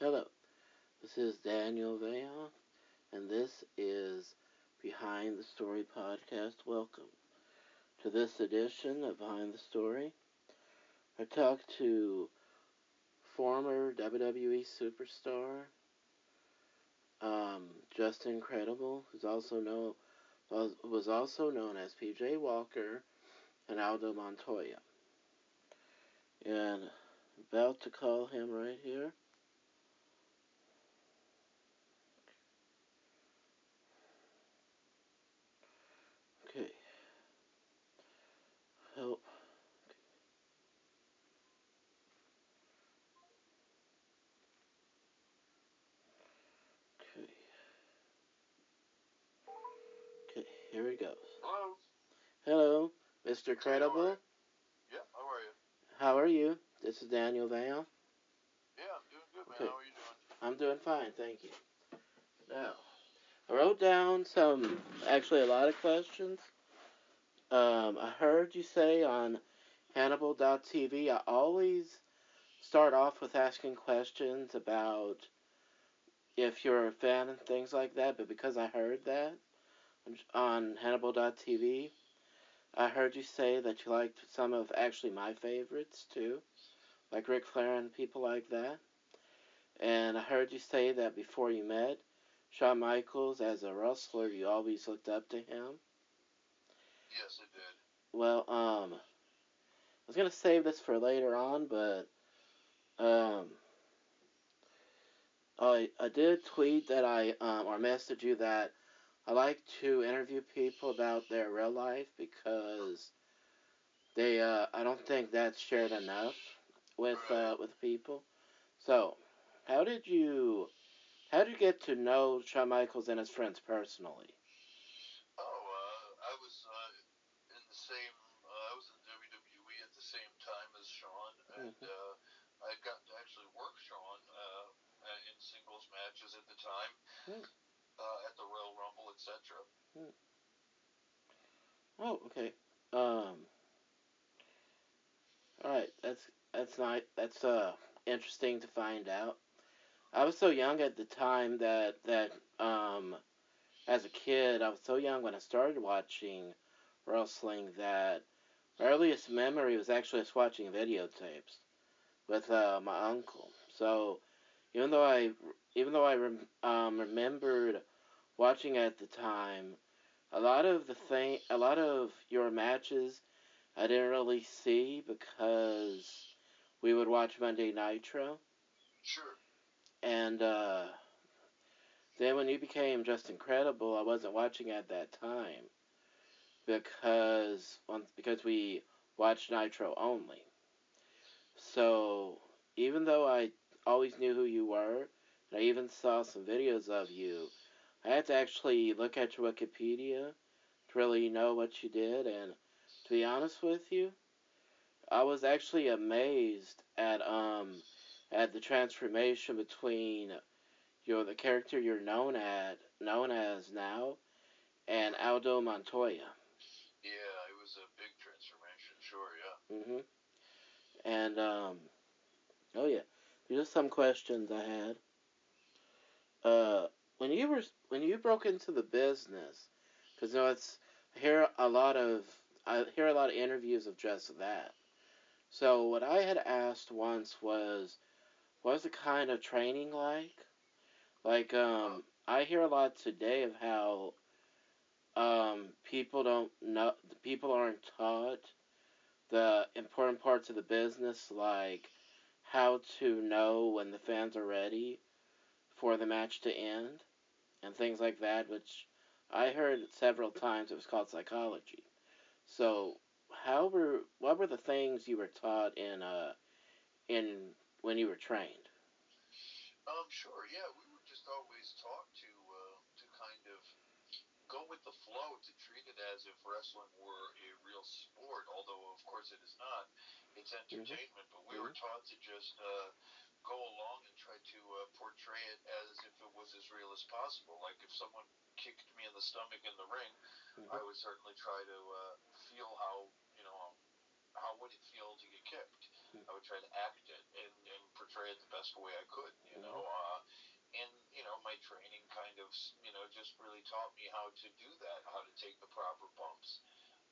Hello, this is Daniel Vail, and this is Behind the Story Podcast. Welcome to this edition of Behind the Story. I talked to former WWE superstar um, Justin Credible, who's also known was also known as PJ Walker and Aldo Montoya. And about to call him right here. Okay. Help. Okay. Okay, here he goes. Hello. Hello, Mr. Credible. Yeah, how are you? How are you? This is Daniel Vale. Yeah, I'm doing good, man. Okay. How are you doing? I'm doing fine, thank you. Now, I wrote down some, actually a lot of questions. Um, I heard you say on Hannibal.tv, I always start off with asking questions about if you're a fan and things like that, but because I heard that on Hannibal.tv, I heard you say that you liked some of actually my favorites too, like Ric Flair and people like that. And I heard you say that before you met Shawn Michaels as a wrestler, you always looked up to him. Yes, I did. Well, um, I was gonna save this for later on, but um, I I did tweet that I um or message you that I like to interview people about their real life because they uh I don't think that's shared enough with uh with people. So, how did you how did you get to know Shawn Michaels and his friends personally? Oh, uh, I was uh, in the same. Uh, I was in WWE at the same time as Shawn, and Mhm. uh, I gotten to actually work Shawn uh, uh, in singles matches at the time, Hmm. Uh, at the Royal Rumble, etc. Oh, okay. Um. All right, that's that's not that's uh interesting to find out. I was so young at the time that that um as a kid I was so young when I started watching wrestling that my earliest memory was actually just watching videotapes with uh, my uncle. So even though I even though I rem- um, remembered watching at the time, a lot of the thing a lot of your matches I didn't really see because we would watch Monday Nitro. Sure. And uh, then when you became Justin Credible, I wasn't watching at that time because once because we watched Nitro only. So even though I always knew who you were, I even saw some videos of you, I had to actually look at your Wikipedia to really know what you did. And to be honest with you, I was actually amazed at um at the transformation between your the character you're known at known as now and Aldo Montoya. Yeah, it was a big transformation. Sure. Yeah. Mhm. And um oh yeah, these are some questions I had. Uh when you were when you broke into the business cuz you know it's I hear a lot of I hear a lot of interviews of just that. So what I had asked once was what was the kind of training like? Like um I hear a lot today of how um people don't know people aren't taught the important parts of the business like how to know when the fans are ready for the match to end and things like that which I heard several times it was called psychology. So how were what were the things you were taught in uh in when you were trained? Um, sure. Yeah, we were just always taught to uh, to kind of go with the flow, to treat it as if wrestling were a real sport. Although, of course, it is not. It's entertainment, but we were taught to just uh, go along and try to uh, portray it as if it was as real as possible. Like if someone kicked me in the stomach in the ring, I would certainly try to uh, feel how you know how would it feel to get kicked. I would try to act it and, and portray it the best way I could. You know, uh, and you know my training kind of you know just really taught me how to do that, how to take the proper bumps.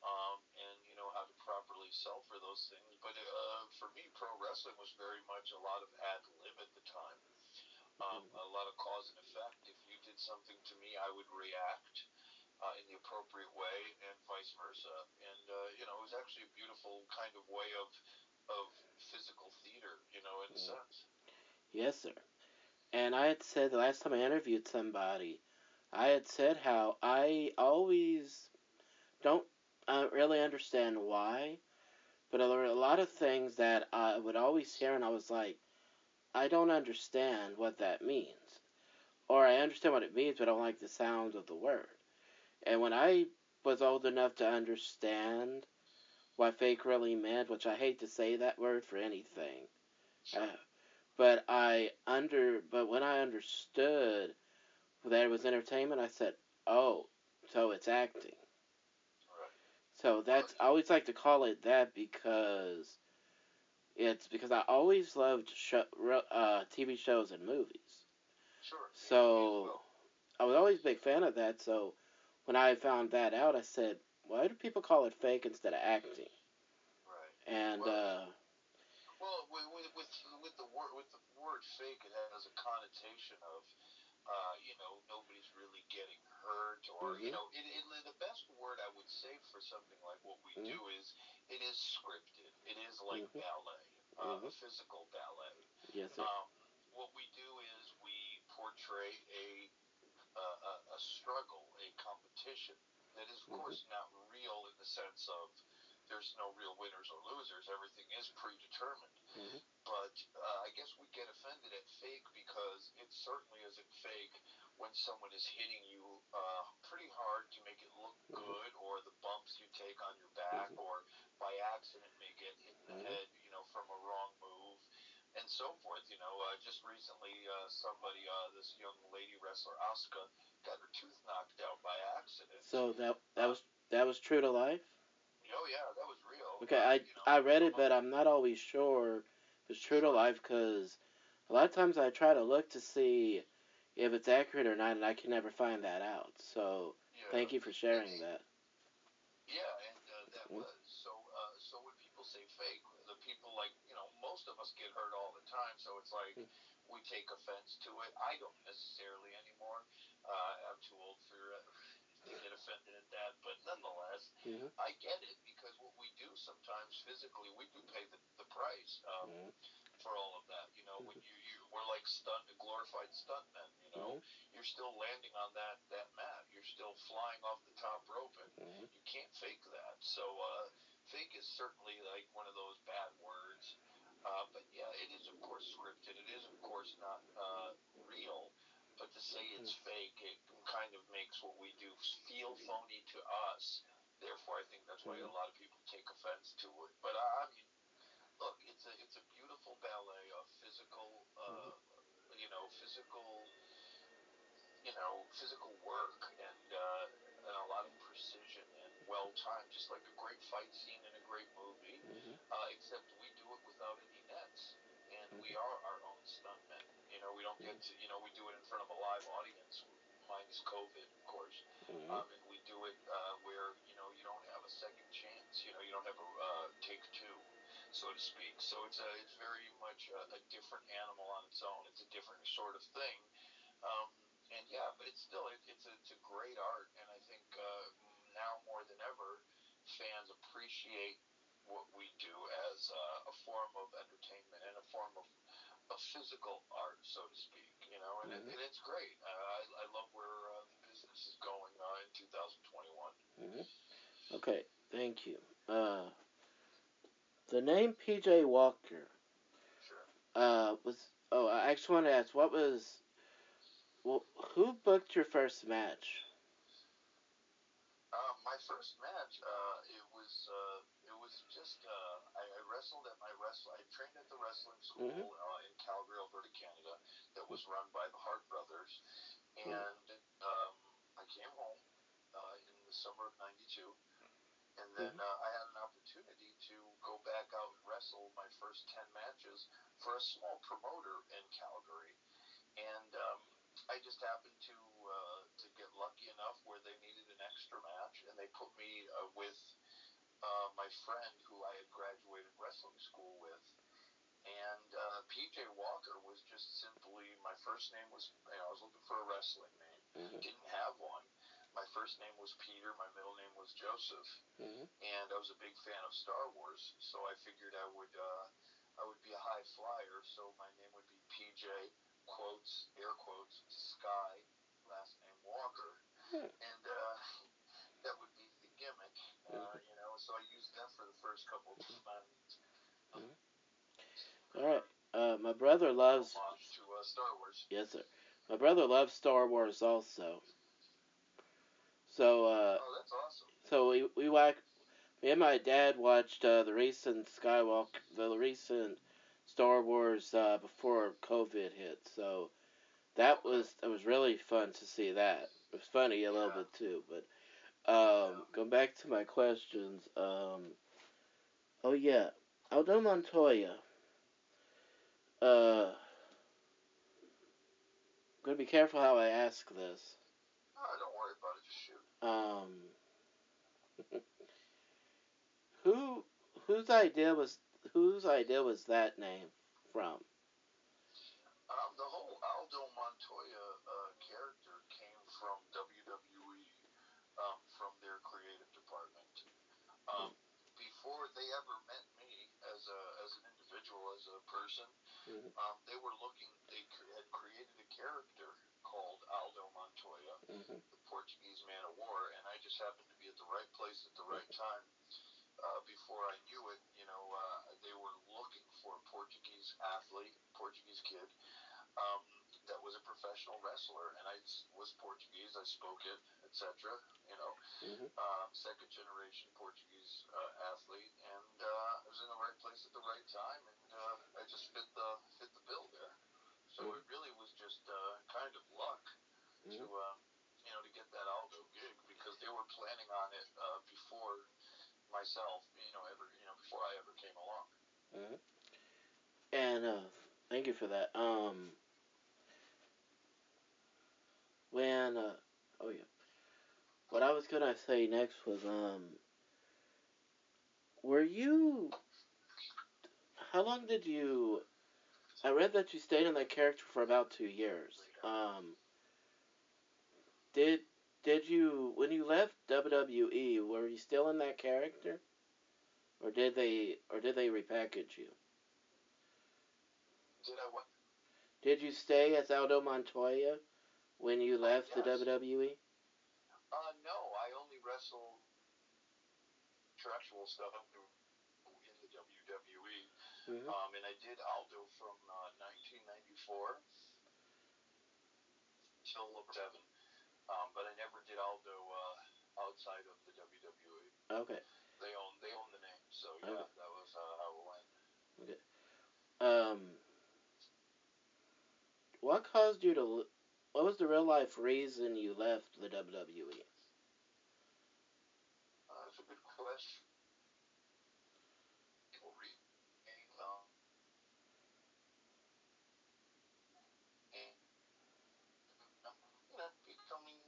Um, and you know how to properly sell for those things, but uh, for me, pro wrestling was very much a lot of ad lib at the time um, a lot of cause and effect. If you did something to me, I would react uh, in the appropriate way, and vice versa. And uh, you know, it was actually a beautiful kind of way of of physical theater, you know, in a sense. Yes, sir. And I had said the last time I interviewed somebody, I had said how I always don't uh, really understand why, but there were a lot of things that I would always hear, and I was like, I don't understand what that means. Or I understand what it means, but I don't like the sound of the word. And when I was old enough to understand what fake really meant, which I hate to say that word for anything, uh, but I under but when I understood that it was entertainment, I said, "Oh, so it's acting." So that's I always like to call it that because it's because I always loved show, uh, TV shows and movies. Sure. So I was always a big fan of that. So when I found that out, I said, "Why do people call it fake instead of acting?" Right. And uh, Well, with with with the word with the word fake, it has a connotation of, uh, you know, nobody's really getting hurt, or you Mhm. know, it, it, the best word I would say for something like what we Mhm. do is it is scripted. It is like Mhm. ballet, uh, Mhm. physical ballet. yes, sir. Um, what we do is we portray a a, a, struggle, a competition that is, of Mhm. course, not real in the sense of there's no real winners or losers. Everything is predetermined. Mhm. But uh, I guess we get offended at fake because it certainly isn't fake when someone is hitting you uh, pretty hard to make it look Mhm. good, or the bumps you take on your back, Mhm. or by accident may get hit in the Mhm. head, you know, from a wrong move and so forth. You know, uh, just recently, uh, somebody, uh, this young lady wrestler, Asuka, got her tooth knocked out by accident. So that that was that was true to life. Oh yeah, that was real. Okay, I you know, I read it, but I'm not always sure if it's true to life because a lot of times I try to look to see if it's accurate or not, and I can never find that out. So yeah. thank you for sharing that. Yeah, and uh, that Mhm. was so. Uh, so when people say fake, the people like you know most of us get hurt all the time. So it's like Mm. we take offense to it. I don't necessarily anymore. Uh, I'm too old for uh, to get offended at that, but nonetheless, Mhm. I get it because what we do sometimes physically, we do pay the, the price um, Mhm. for all of that. You know, when you, you we're like stunt glorified stuntmen. You know, Mhm. you're still landing on that that mat. You're still flying off the top rope, and Mhm. you can't fake that. So uh, fake is certainly like one of those bad words. Uh, but yeah, it is of course scripted. It is of course not uh, real. But to say it's fake, it kind of makes what we do feel phony to us. Therefore, I think that's why a lot of people take offense to it. But I, I mean, look, it's a it's a beautiful ballet of physical, uh, you know, physical, you know, physical work and uh, and a lot of precision and well timed, just like a great fight scene in a great movie. Mhm. Uh, except we do it without any nets, and we are our own stuntmen. You know, we don't get to, you know, we do it in front of a live audience, minus COVID, of course. Mhm. Um, and we do it uh, where you know you don't have a second chance. You know, you don't have a uh, take two, so to speak. So it's a it's very much a, a different animal on its own. It's a different sort of thing. Um, and yeah, but it's still it, it's a, it's a great art, and I think uh, now more than ever, fans appreciate what we do as uh, a form of entertainment and a form of, of physical art, so to speak. You know, and, Mhm. it, and it's great. Uh, I, I love where uh, the business is going uh, in 2021. Mhm. Okay, thank you. Uh, the name PJ Walker Sure. uh, was. Oh, I actually want to ask, what was. Well, who booked your first match? Uh, my first match, uh, it was uh, it was just uh, I, I wrestled at my wrestle. I trained at the wrestling school Mhm. uh, in Calgary, Alberta, Canada, that was run by the Hart brothers, Mhm. and um, I came home uh, in the summer of '92, and then Mhm. uh, I had an opportunity to go back out and wrestle my first ten matches for a small promoter in Calgary, and um, I just happened to uh, to get lucky enough where they needed an extra match, and they put me uh, with uh, my friend who I had graduated wrestling school with. And uh, PJ Walker was just simply my first name was you know, I was looking for a wrestling name, Mhm. didn't have one. My first name was Peter, my middle name was Joseph, Mhm. and I was a big fan of Star Wars, so I figured I would uh, I would be a high flyer, so my name would be PJ quotes air quotes Sky last name Walker, Hmm. and uh, that would be the gimmick, uh, you know. So I used that for the first couple of times. All right. Uh, my brother loves. to uh, Star Wars. Yes, sir. My brother loves Star Wars also. So, uh, Oh, that's awesome. so we we watch. Me and my dad watched uh, the recent Skywalker, the recent Star Wars uh, before COVID hit. So that was it was really fun to see that. It was funny a little Yeah. bit too, but um, going back to my questions. Um, oh yeah, Aldo Montoya. Uh, I'm gonna be careful how I ask this. Don't worry about it. Just shoot. Um, who whose idea was whose idea was that name from? Um, the whole Aldo Montoya uh, character came from WWE, um, from their creative department. Um, before they ever met me as a as an individual, as a person, Mhm. um, they were looking. They had created a character called Aldo Montoya, Mhm. the Portuguese man of war, and I just happened to be at the right place at the right time. Uh, before I knew it, you know, uh, they were looking for a Portuguese athlete, Portuguese kid, um, that was a professional wrestler, and I was Portuguese. I spoke it, etc. You know, Mhm. um, second generation Portuguese uh, athlete, and uh, I was in the right place at the right time, and uh, I just fit the fit the bill there. So Mhm. it really was just uh, kind of luck to Mhm. uh, you know to get that Aldo gig because they were planning on it uh, before myself, you know, ever you know before I ever came along. Mhm. And uh, thank you for that. Um, when uh, oh yeah, what I was gonna say next was um, were you? How long did you? I read that you stayed in that character for about two years. Um, did did you when you left WWE? Were you still in that character, or did they or did they repackage you? Did I what? Did you stay as Aldo Montoya when you left the yes. WWE? Uh, no, I only wrestled contractual stuff in the WWE. Mhm. Um, and I did Aldo from uh, 1994 till seven. Um, but I never did Aldo uh, outside of the WWE. Okay. They own they own the name, so yeah, Okay. that was uh, how it went. Okay. Um, what caused you to? What was the real life reason you left the? WWE? Uh, that's a good question. People read, and, you becoming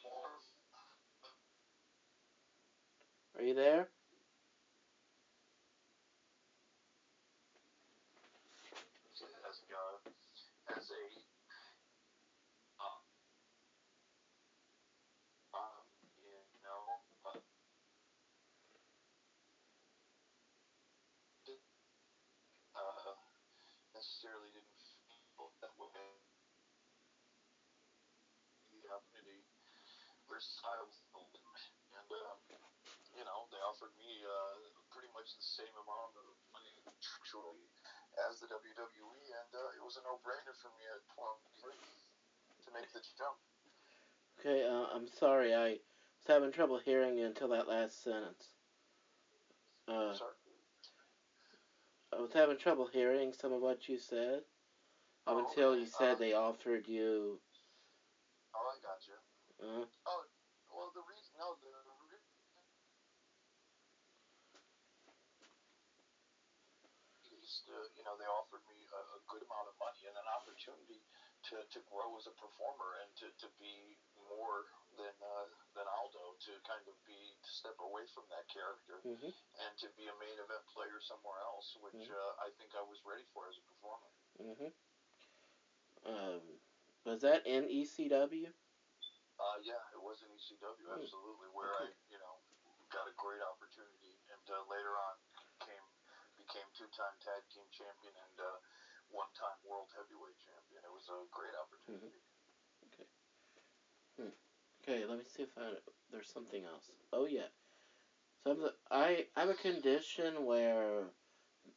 more Are you there? as a Opportunity versatile and um, you know they offered me uh, pretty much the same amount of money actually as the WWE, and uh, it was a no-brainer for me at 23 to make the jump. Okay. Uh, I'm sorry. I was having trouble hearing you until that last sentence. Uh, Sorry. I was having trouble hearing some of what you said up Oh, until you said Uh, they offered you. Oh, I got you. Uh, Oh, well, the reason, no, the re- know, they offered me a, a good amount of money and an opportunity to, to grow as a performer and to, to be more than uh, than Aldo, to kind of be to step away from that character Mhm. and to be a main event player somewhere else, which Mhm. uh, I think I was ready for as a performer. Mm-hmm. Um, was that in ECW? Uh, yeah, it was in ECW, Hmm. absolutely, where. I, you know, got a great opportunity, and uh, later on came became two-time tag team champion and uh, one-time world heavyweight champion. It was a great opportunity. Okay, Okay, let me see if I there's something else. Oh yeah, some I I have a condition where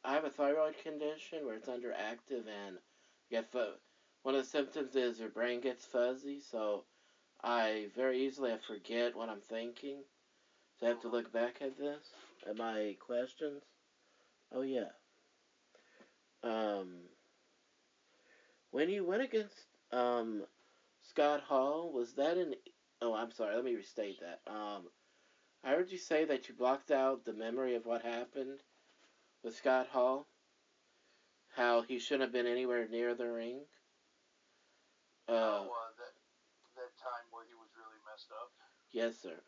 I have a thyroid condition where it's underactive and get fu- one of the symptoms is your brain gets fuzzy, so I very easily I forget what I'm thinking. So I have to look back at this at my questions. Oh yeah. Um, when you went against um Scott Hall, was that an Oh, I'm sorry. Let me restate that. Um, I heard you say that you blocked out the memory of what happened with Scott Hall. How he shouldn't have been anywhere near the ring. Uh, oh, uh, that that time where he was really messed up. Yes, sir.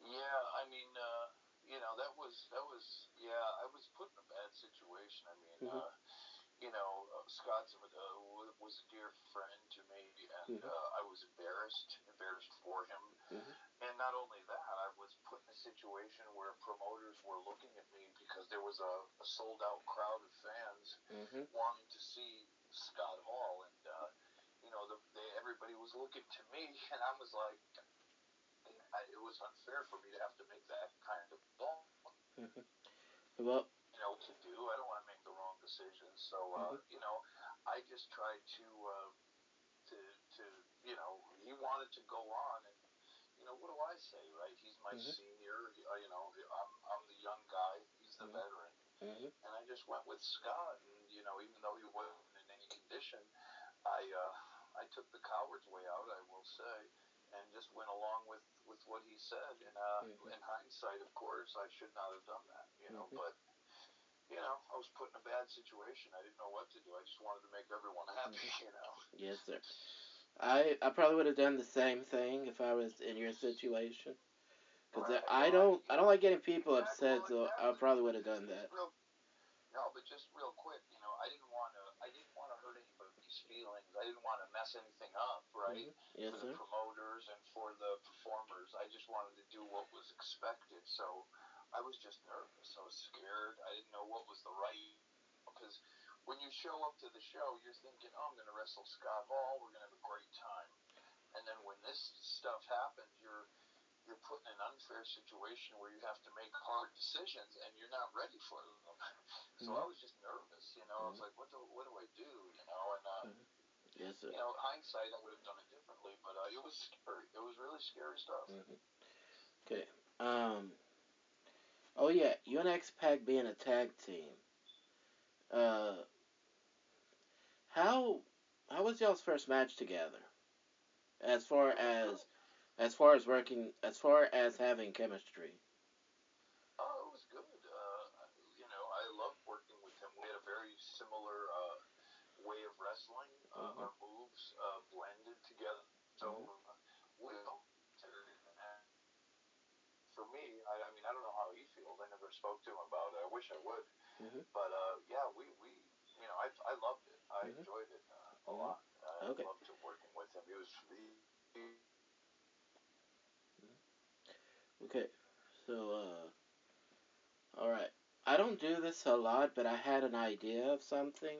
Yeah, I mean, uh, you know, that was that was yeah, I was put in a bad situation. I mean, Mhm. uh, you know, uh, Scott's uh, was a dear friend to me, and Mhm. uh, I was embarrassed, embarrassed for him. Mhm. And not only that, I was put in a situation where promoters were looking at me because there was a, a sold out crowd of fans Mhm. wanting to see Scott Hall, and uh, you know, the, they, everybody was looking to me, and I was like, I, it was unfair for me to have to make that kind of ball. Well, You know to do. I don't want to make the wrong decisions, so uh, you know, I just tried to uh, to to you know, he wanted to go on, and you know, what do I say, right? He's my Mhm. senior. Uh, you know, I'm I'm the young guy. He's the Mhm. veteran. mhm. and I just went with Scott. And you know, even though he wasn't in any condition, I uh, I took the coward's way out, I will say, and just went along with with what he said. And uh, Mhm. in hindsight, of course, I should not have done that. You know, Mhm. but you know, I was put in a bad situation. I didn't know what to do. I just wanted to make everyone happy. Mhm. You know. yes, sir. I I probably would have done the same thing if I was in your situation. Because Right, I don't I don't like getting people upset, so I probably would have done that. real- no, but just real quick, you know, I didn't want to. I didn't want to hurt anybody's feelings. I didn't want to mess anything up, right? Mhm. Yes, for the sir. promoters and for the performers. I just wanted to do what was expected. So I was just nervous. I was scared. I didn't know what was the right because when you show up to the show, you're thinking, "Oh, I'm going to wrestle Scott Hall. We're going to have a great time." And then when this stuff happens, you're you're put in an unfair situation where you have to make hard decisions and you're not ready for them. So Mhm. I was just nervous, you know. I was like, "What do what do I do?" You know, and uh, Yes, sir. you know, hindsight, I would have done it differently, but uh, it was scary. It was really scary stuff. Mhm. Okay. Um. Oh yeah, you and X Pac being a tag team. Uh. How how was y'all's first match together? As far as as far as working, as far as having chemistry. Oh, it was good. Uh, you know, I loved working with him. We had a very similar uh, way of wrestling. Uh, Mhm. Our moves uh, blended together. So, Mhm. uh, we for me, I, I mean, I don't know how he feels. I never spoke to him about it. I wish I would. Mhm. But uh, yeah, we, we you know, I, I loved it. I Mhm. enjoyed it uh, a lot. I Okay. loved working with him. He was he, he Okay. So uh. All right. I don't do this a lot, but I had an idea of something.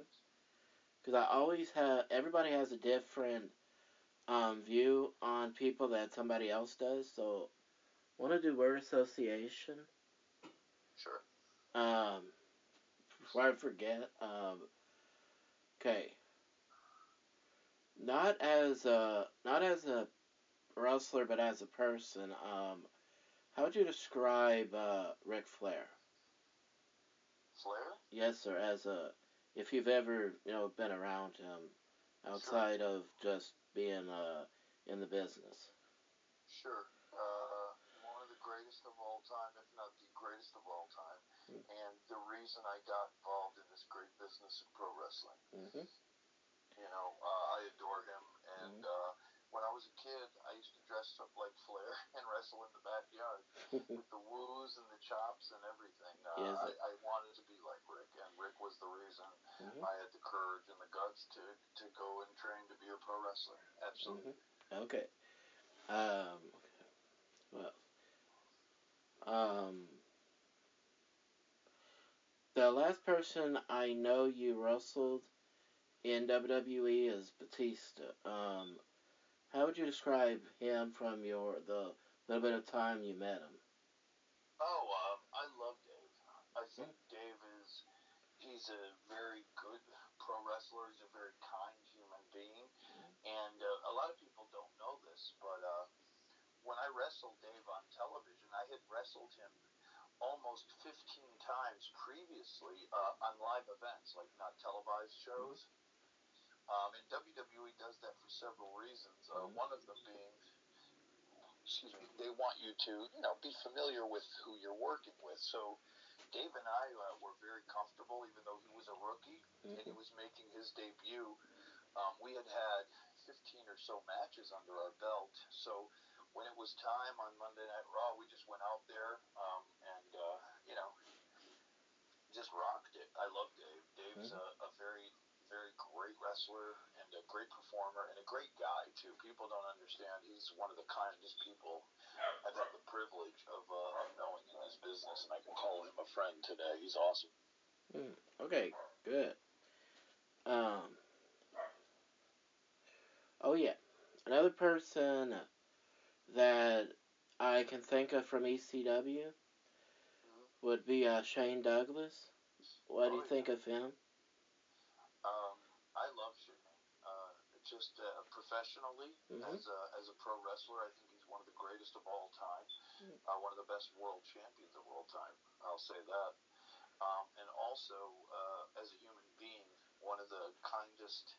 Because I always have everybody has a different um, view on people that somebody else does. So, want to do word association. sure. Um, before I forget, um, okay. Not as a not as a wrestler, but as a person. Um, how would you describe uh, Ric Flair? Flair? Yes, sir. As a if you've ever you know been around him outside of just being uh, in the business. Sure. Uh, one of the greatest of all time, if not the greatest of all time. and the reason I got involved in this great business of pro wrestling. Mhm. You know, uh, I adore him, and Mm-hmm. uh, when I was a kid, I used to dress up like Flair and wrestle in the backyard with the woos and the chops and everything. Uh, Yes. I, I wanted to be like Ric, and Ric was the reason Mhm. I had the courage and the guts to to go and train to be a pro wrestler. Absolutely. Mhm. Okay. Um. Well. Um. The last person I know you wrestled in WWE is Batista. Um. How would you describe him from your the little bit of time you met him? Oh, um, I love Dave. I think Dave is he's a very good pro wrestler. He's a very kind human being, and uh, a lot of people don't know this, but uh, when I wrestled Dave on television, I had wrestled him almost 15 times previously uh, on live events, like not televised shows. Um, and WWE does that for several reasons. Uh, one of them being, excuse me, they want you to, you know, be familiar with who you're working with. So Dave and I uh, were very comfortable, even though he was a rookie and he Mhm. was making his debut. Um, we had had 15 or so matches under our belt. So when it was time on Monday Night Raw, we just went out there um, and, uh, you know, just rocked it. I love Dave. Dave's a, a very, very great wrestler and a great performer and a great guy, too. People don't understand. He's one of the kindest people I've had the privilege of, uh, of knowing in this business, and I can call him a friend today. He's awesome. Okay, good. Um. Oh yeah, another person that I can think of from ECW would be uh, Shane Douglas. What do you Oh, think of him? I love Shane. Uh, just uh, professionally, Mhm. as a as a pro wrestler, I think he's one of the greatest of all time. Mm. Uh, one of the best world champions of all time. I'll say that. Um, and also, uh, as a human being, one of the kindest,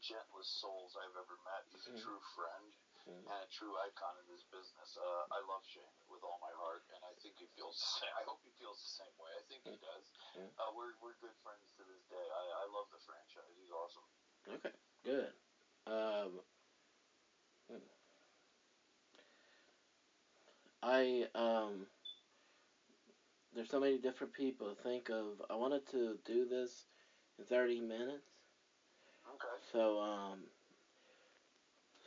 gentlest souls I've ever met. He's a Mhm. true friend. And a true icon in this business. Uh, I love Shane with all my heart, and I think he feels the same. I hope he feels the same way. I think he does. Mhm. Uh, we're we're good friends to this day. I, I love the franchise. He's awesome. Okay, good. Um, hmm. I um, there's so many different people to think of. I wanted to do this in 30 minutes, Okay. so um,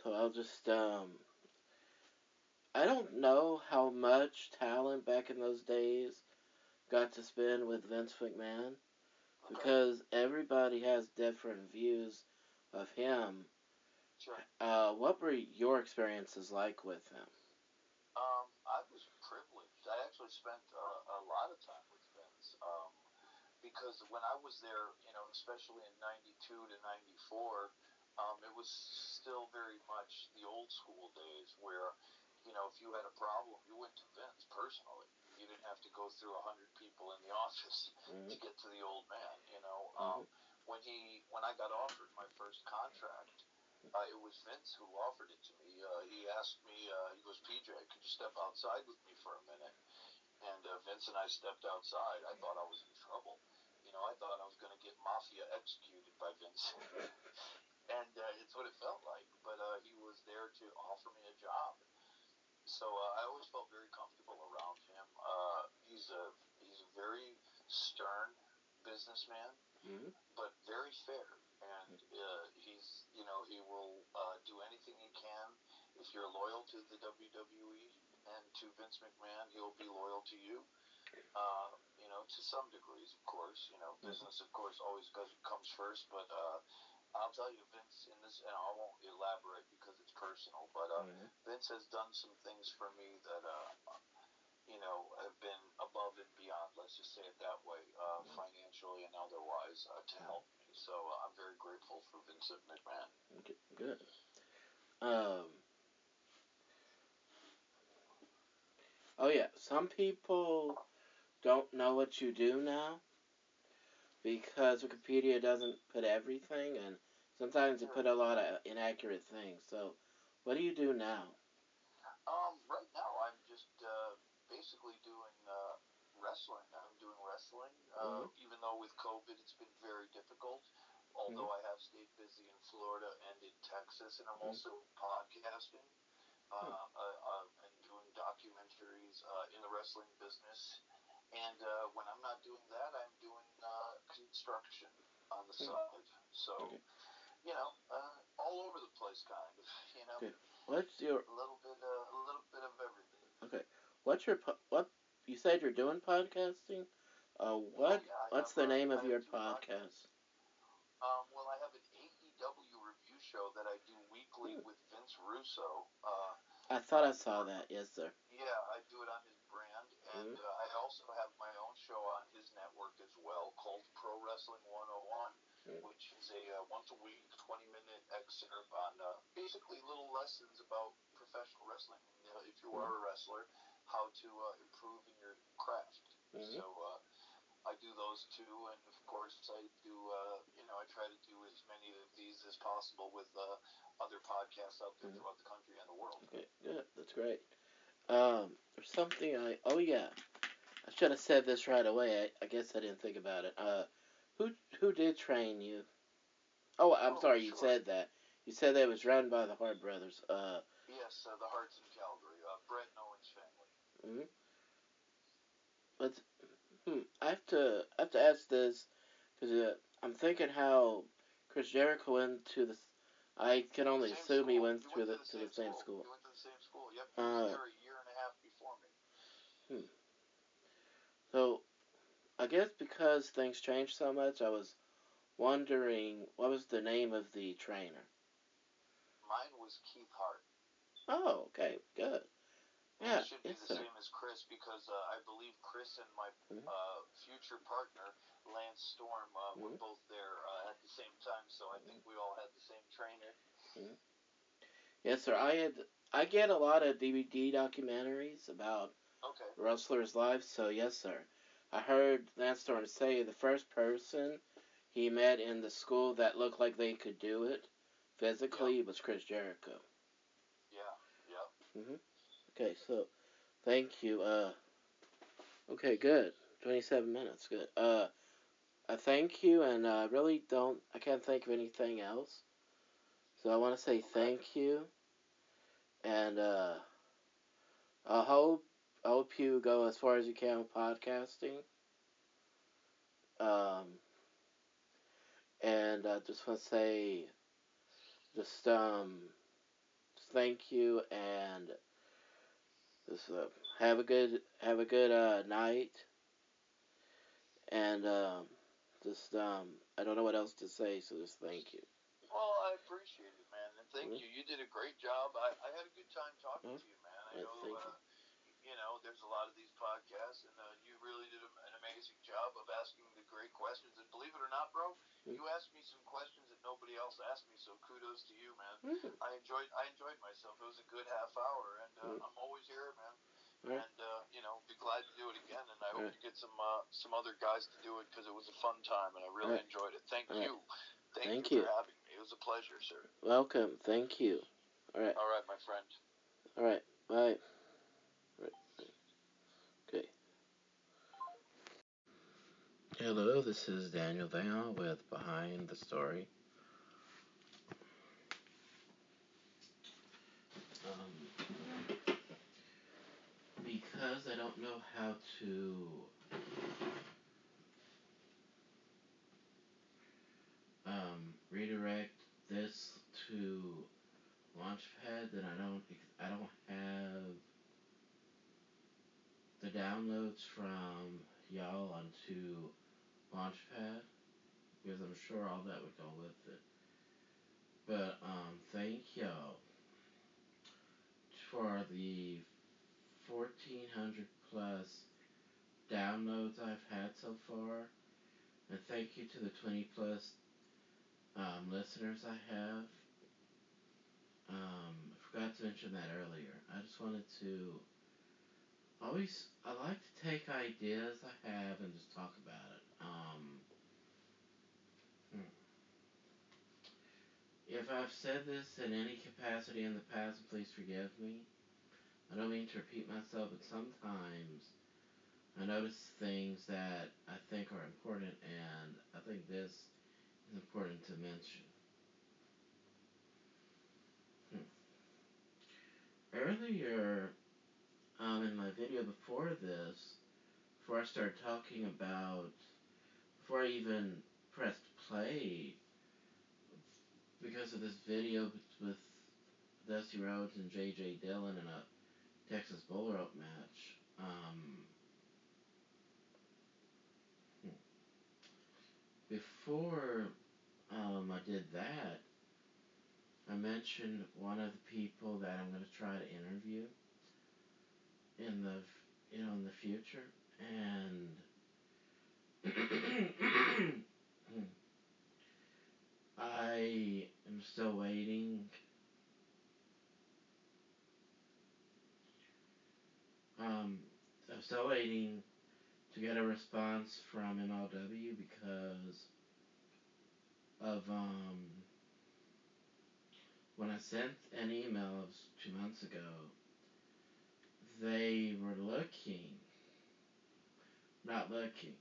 so I'll just um. I don't know how much talent back in those days got to spend with Vince McMahon because everybody has different views of him. Sure. Uh, what were your experiences like with him? Um, I was privileged. I actually spent uh, a lot of time with Vince um, because when I was there, you know, especially in '92 to '94, um, it was still very much the old school days where, you know, if you had a problem, you went to Vince personally. You didn't have to go through a hundred people in the office Mhm. to get to the old man. You know, um, when he when I got offered my first contract, uh, it was Vince who offered it to me. Uh, he asked me, uh, he goes, PJ, could you step outside with me for a minute? And uh, Vince and I stepped outside. I thought I was in trouble. You know, I thought I was going to get mafia executed by Vince. and uh, it's what it felt like. But uh, he was there to offer me a job. So uh, I always felt very comfortable around him. Uh, he's a he's a very stern businessman Mhm. but very fair. And uh, he's, you know, he will uh, do anything he can. If you're loyal to the WWE and to Vince McMahon, he'll be loyal to you. Uh, you know, to some degrees, of course. You know, business, of course, always goes, comes first. But uh, I'll tell you, Vince, in this, and I won't elaborate because it's personal. But uh, Mhm. Vince has done some things for me that, uh, you know, have been above and beyond. Let's just say it that way, uh, financially and otherwise, uh, to help me. So uh, I'm very grateful for Vincent McMahon. Okay, good. Um. Oh yeah, some people don't know what you do now because Wikipedia doesn't put everything, and sometimes they put a lot of inaccurate things. So, what do you do now? Um, right now, I'm just uh, basically doing uh, wrestling. I'm doing wrestling. Uh, Mhm. Even though with COVID, it's been very difficult. Although I have stayed busy in Florida and in Texas, and I'm Mhm. also podcasting uh, uh, uh, and doing documentaries uh, in the wrestling business. And uh, when I'm not doing that, I'm doing uh, construction on the Hmm. side. So, Okay. you know, uh, all over the place, kind of. You know, Okay. What's your a little bit, uh, a little bit of everything. Okay. What's your po- what you said you're doing podcasting? Uh, what Oh, yeah, what's the name I of your two podcast? Um, well, I have an AEW review show that I do weekly Hmm. with Vince Russo. Uh, I thought I saw that. Yes, sir. yeah, I do it on his and Mhm. uh, I also have my own show on his network as well called Pro Wrestling 101, Mhm. which is a uh, once a week, 20 minute excerpt on uh, basically little lessons about professional wrestling. You know, if you are a wrestler, how to uh, improve in your craft. Mhm. So uh, I do those two, and of course I do. Uh, you know, I try to do as many of these as possible with uh, other podcasts out there Mhm. throughout the country and the world. Okay, good. That's great. Um, there's something I. Oh yeah, I should have said this right away. I, I guess I didn't think about it. Uh, who who did train you? Oh, I'm Oh, sorry. You sure. said that. You said that it was run by the Hart brothers. Uh, Yes, uh, the Harts in Calgary, uh, Bret and Owen's family. Hmm. but hmm, I have to I have to ask this because uh, I'm thinking how Chris Jericho went to the. I can only Same assume he school. went He to the to the same school. school. He went to the same school. Yep, Uh, there a year and a half before me. So, I guess because things changed so much, I was wondering what was the name of the trainer. Mine was Keith Hart. Oh, okay, good. And Yeah, it should be the same as Chris because uh, I believe Chris and my Mhm. uh, future partner Lance Storm uh, were Mhm. both there uh, at the same time. So I think we all had the same trainer. Yes, sir. I had I get a lot of DVD documentaries about Okay. wrestlers' Life, So yes, sir. I heard Lance Storm say the first person he met in the school that looked like they could do it physically was Chris Jericho. Yeah. Yeah. Okay, so thank you. Uh, okay, good. Twenty-seven minutes. Good. Uh, I thank you, and I uh, really don't. I can't think of anything else. So I want to say thank you, and uh, I hope I hope you go as far as you can with podcasting. Um, and I just want to say, just um, just thank you, and just uh, have a good have a good uh, night, and um, just um, I don't know what else to say, so just thank you. Well, I appreciate it, man, and thank Mhm. you. You did a great job. I, I had a good time talking Mhm. to you, man. I know, thank uh, you know, there's a lot of these podcasts, and uh, you really did an amazing job of asking the great questions. And believe it or not, bro, you asked me some questions that nobody else asked me. So kudos to you, man. Mm. I enjoyed I enjoyed myself. It was a good half hour, and uh, Mm. I'm always here, man. Right. And uh, you know, be glad to do it again. And I hope to get some uh, some other guys to do it because it was a fun time, and I really enjoyed it. Thank you. Thank, Thank you you. for having me. It was a pleasure, sir. Welcome. Thank you. All right. All right, my friend. All right. Bye. Right. Okay. Hello, this is Daniel Vale with Behind the Story. Um, because I don't know how to um, redirect this to Launchpad, then I don't I don't have the downloads from y'all onto Launchpad because I'm sure all that would go with it. But um, thank y'all for the 1400 plus downloads I've had so far, and thank you to the 20 plus um, listeners I have. Um, I forgot to mention that earlier. I just wanted to always I like to take ideas I have and just talk about it. Um, hmm. if I've said this in any capacity in the past, please forgive me. I don't mean to repeat myself, but sometimes I notice things that I think are important, and I think this is important to mention. Hmm. Earlier, um, in my video before this, before I started talking about, before I even pressed play, because of this video with Dusty Rhodes and J.J. Dillon in a Texas Bull Rope match, um, before um, I did that, I mentioned one of the people that I'm going to try to interview in the you know in the future, and I am still waiting. Um, I'm still waiting to get a response from MLW because of um, when I sent an email two months ago. They were looking, not looking.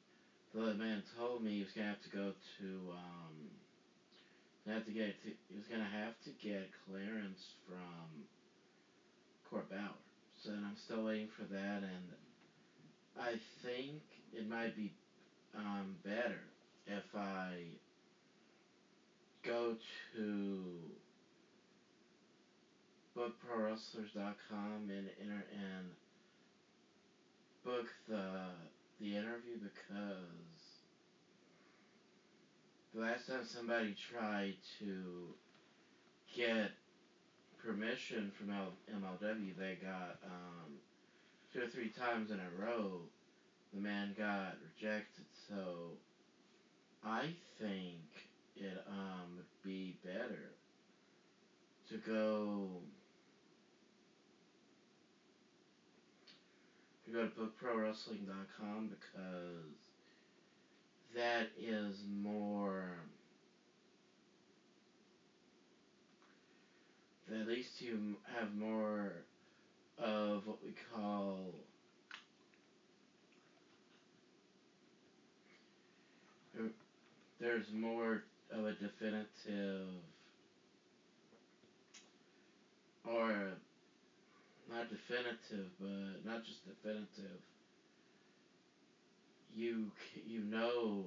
The man told me he was gonna have to go to um, have to get to, he was gonna have to get clearance from Court Bauer. So I'm still waiting for that, and I think it might be um, better if I go to bookprowrestlers.com and enter and book the the interview because the last time somebody tried to get permission from MLW, they got um, two or three times in a row. The man got rejected, so I think it um would be better to go to go to bookprowrestling.com because that is more at least you have more of what we call there's more of a definitive or not definitive but not just definitive you you know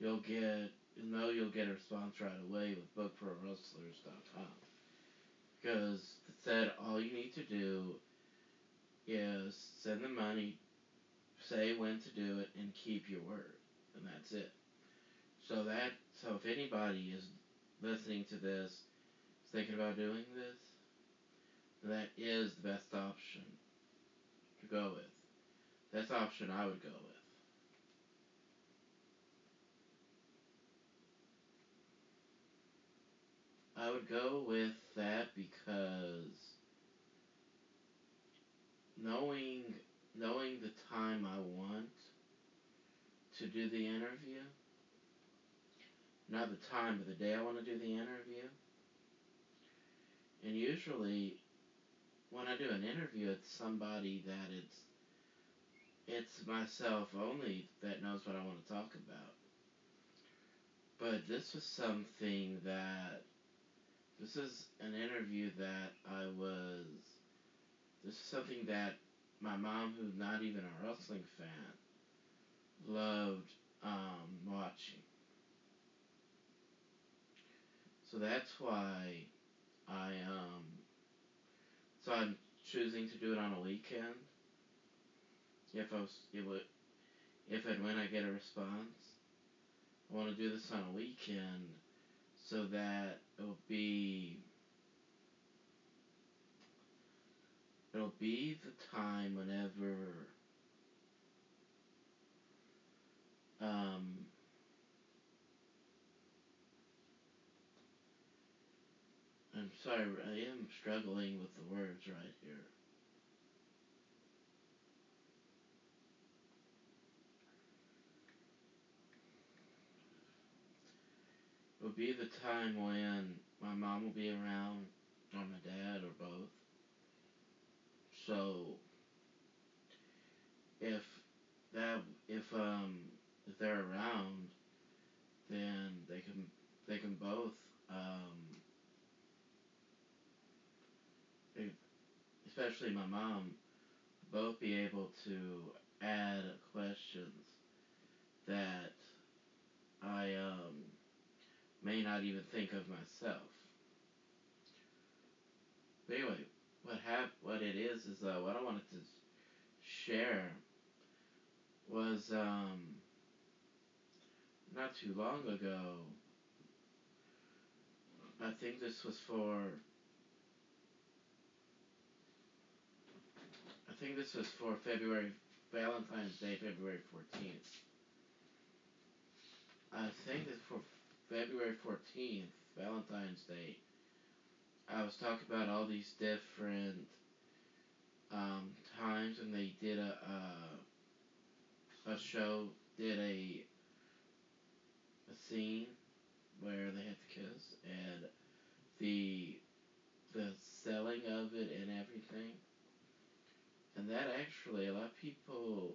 you'll get you know you'll get a response right away with bookprowrestlers.com because it said all you need to do is send the money, say when to do it, and keep your word, and that's it. So that so if anybody is listening to this, is thinking about doing this, that is the best option to go with. That's the option I would go with. I would go with that because knowing knowing the time I want to do the interview, not the time but the day I want to do the interview. And usually when I do an interview it's somebody that it's it's myself only that knows what I want to talk about. But this was something that this is an interview that I was. This is something that my mom, who's not even a wrestling fan, loved um, watching. So that's why I um. So I'm choosing to do it on a weekend. If I was, it would, if and when I get a response, I want to do this on a weekend so that it'll be it'll be the time whenever um I'm sorry, I am struggling with the words right here. It'll be the time when my mom will be around, or my dad, or both. So, if that if um if they're around, then they can they can both um especially my mom both be able to add questions that I um may not even think of myself. But anyway, what hap- what it is is uh, what I wanted to share was um not too long ago. I think this was for. I think this was for February Valentine's Day, February fourteenth. I think it's for February fourteenth, Valentine's Day. I was talking about all these different um, times when they did a uh, a show, did a a scene where they had to kiss, and the the selling of it and everything. And that actually, a lot of people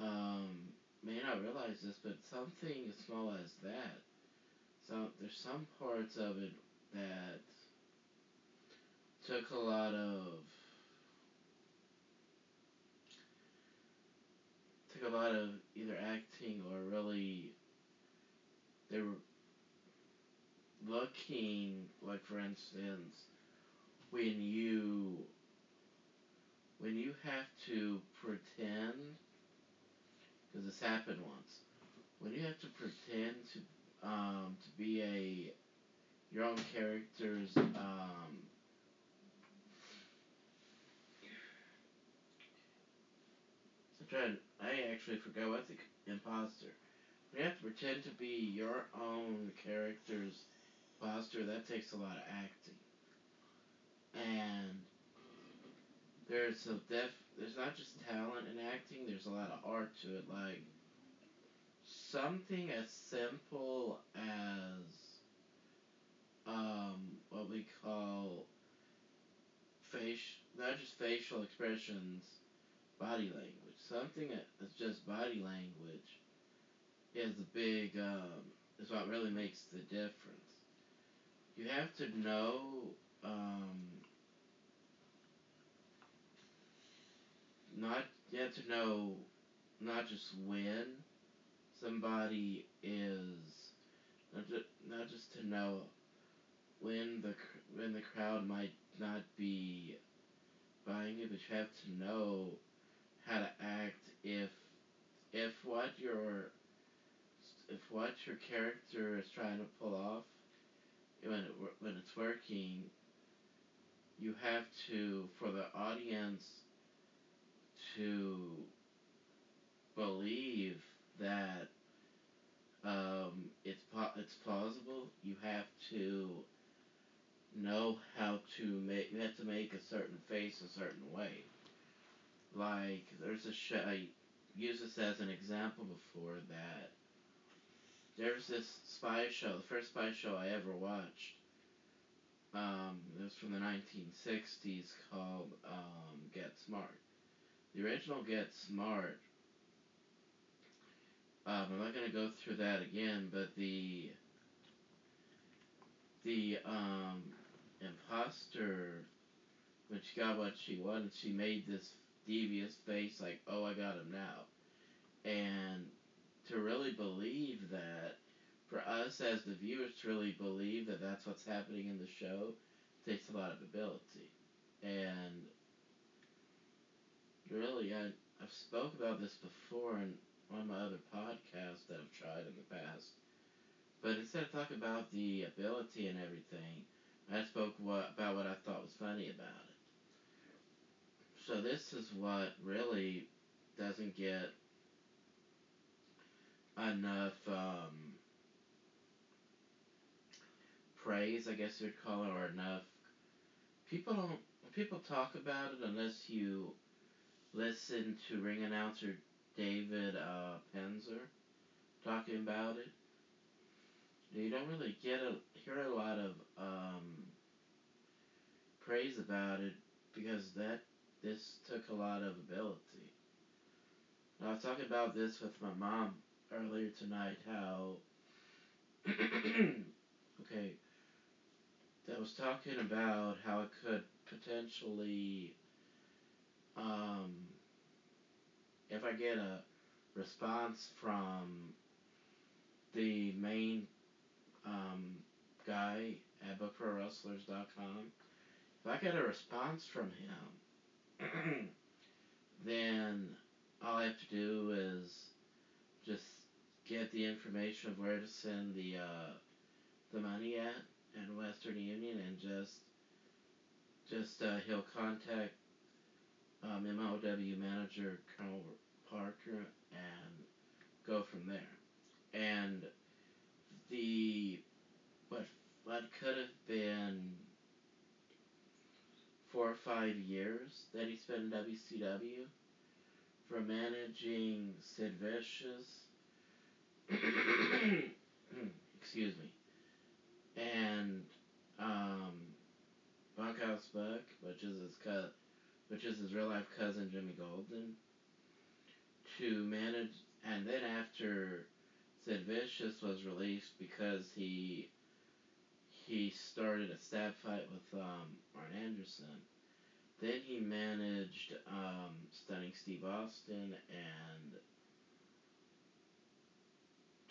um, may not realize this, but something as small as that, so there's some parts of it that took a lot of took a lot of either acting or really they were looking like for instance when you when you have to pretend because this happened once when you have to pretend to um, to be a your own character's um, I'm trying I actually forgot what the imposter. When you have to pretend to be your own character's imposter that takes a lot of acting. And there's a def there's not just talent in acting there's a lot of art to it. Like something as simple as um what we call face not just facial expressions body language. Something that's just body language is a big um is what really makes the difference. You have to know um not have to know not just when somebody is not just, not just to know when the when the crowd might not be buying it, but you have to know how to act if if what your if what your character is trying to pull off when it when it's working, you have to for the audience to believe that um, it's po- it's plausible. You have to know how to make. You have to make a certain face a certain way. Like there's a show. I used this as an example before that. There's this spy show. The first spy show I ever watched. Um, it was from the 1960s called um, Get Smart. The original Get Smart um, I'm not gonna go through that again, but the the um, imposter when she got what she wanted, she made this devious face like, "Oh, I got him now," and to really believe that, for us as the viewers to really believe that that's what's happening in the show, takes a lot of ability, and really, I I've spoke about this before in one of my other podcasts that I've tried in the past. But instead of talking about the ability and everything, I spoke what, about what I thought was funny about it. So this is what really doesn't get enough um, praise, I guess you'd call it, or enough. People don't. People talk about it unless you listen to ring announcer David uh, Penzer talking about it. You don't really get a hear a lot of um, praise about it because that this took a lot of ability. I was talking about this with my mom earlier tonight. How okay, I was talking about how it could potentially, um, if I get a response from the main um, guy at BookProWrestlers.com, if I get a response from him, then all I have to do is just get the information of where to send the uh, the money at in Western Union and just just uh, he'll contact um, MLW manager Col. Parker and go from there. And the what what could have been four or five years that he spent in WCW from managing Sid Vicious excuse me and um, Bunkhouse Buck, which is his co- which is his real life cousin Jimmy Golden, to manage, and then after Sid Vicious was released because he he started a stab fight with um, Arn Anderson. Then he managed um, Stunning Steve Austin and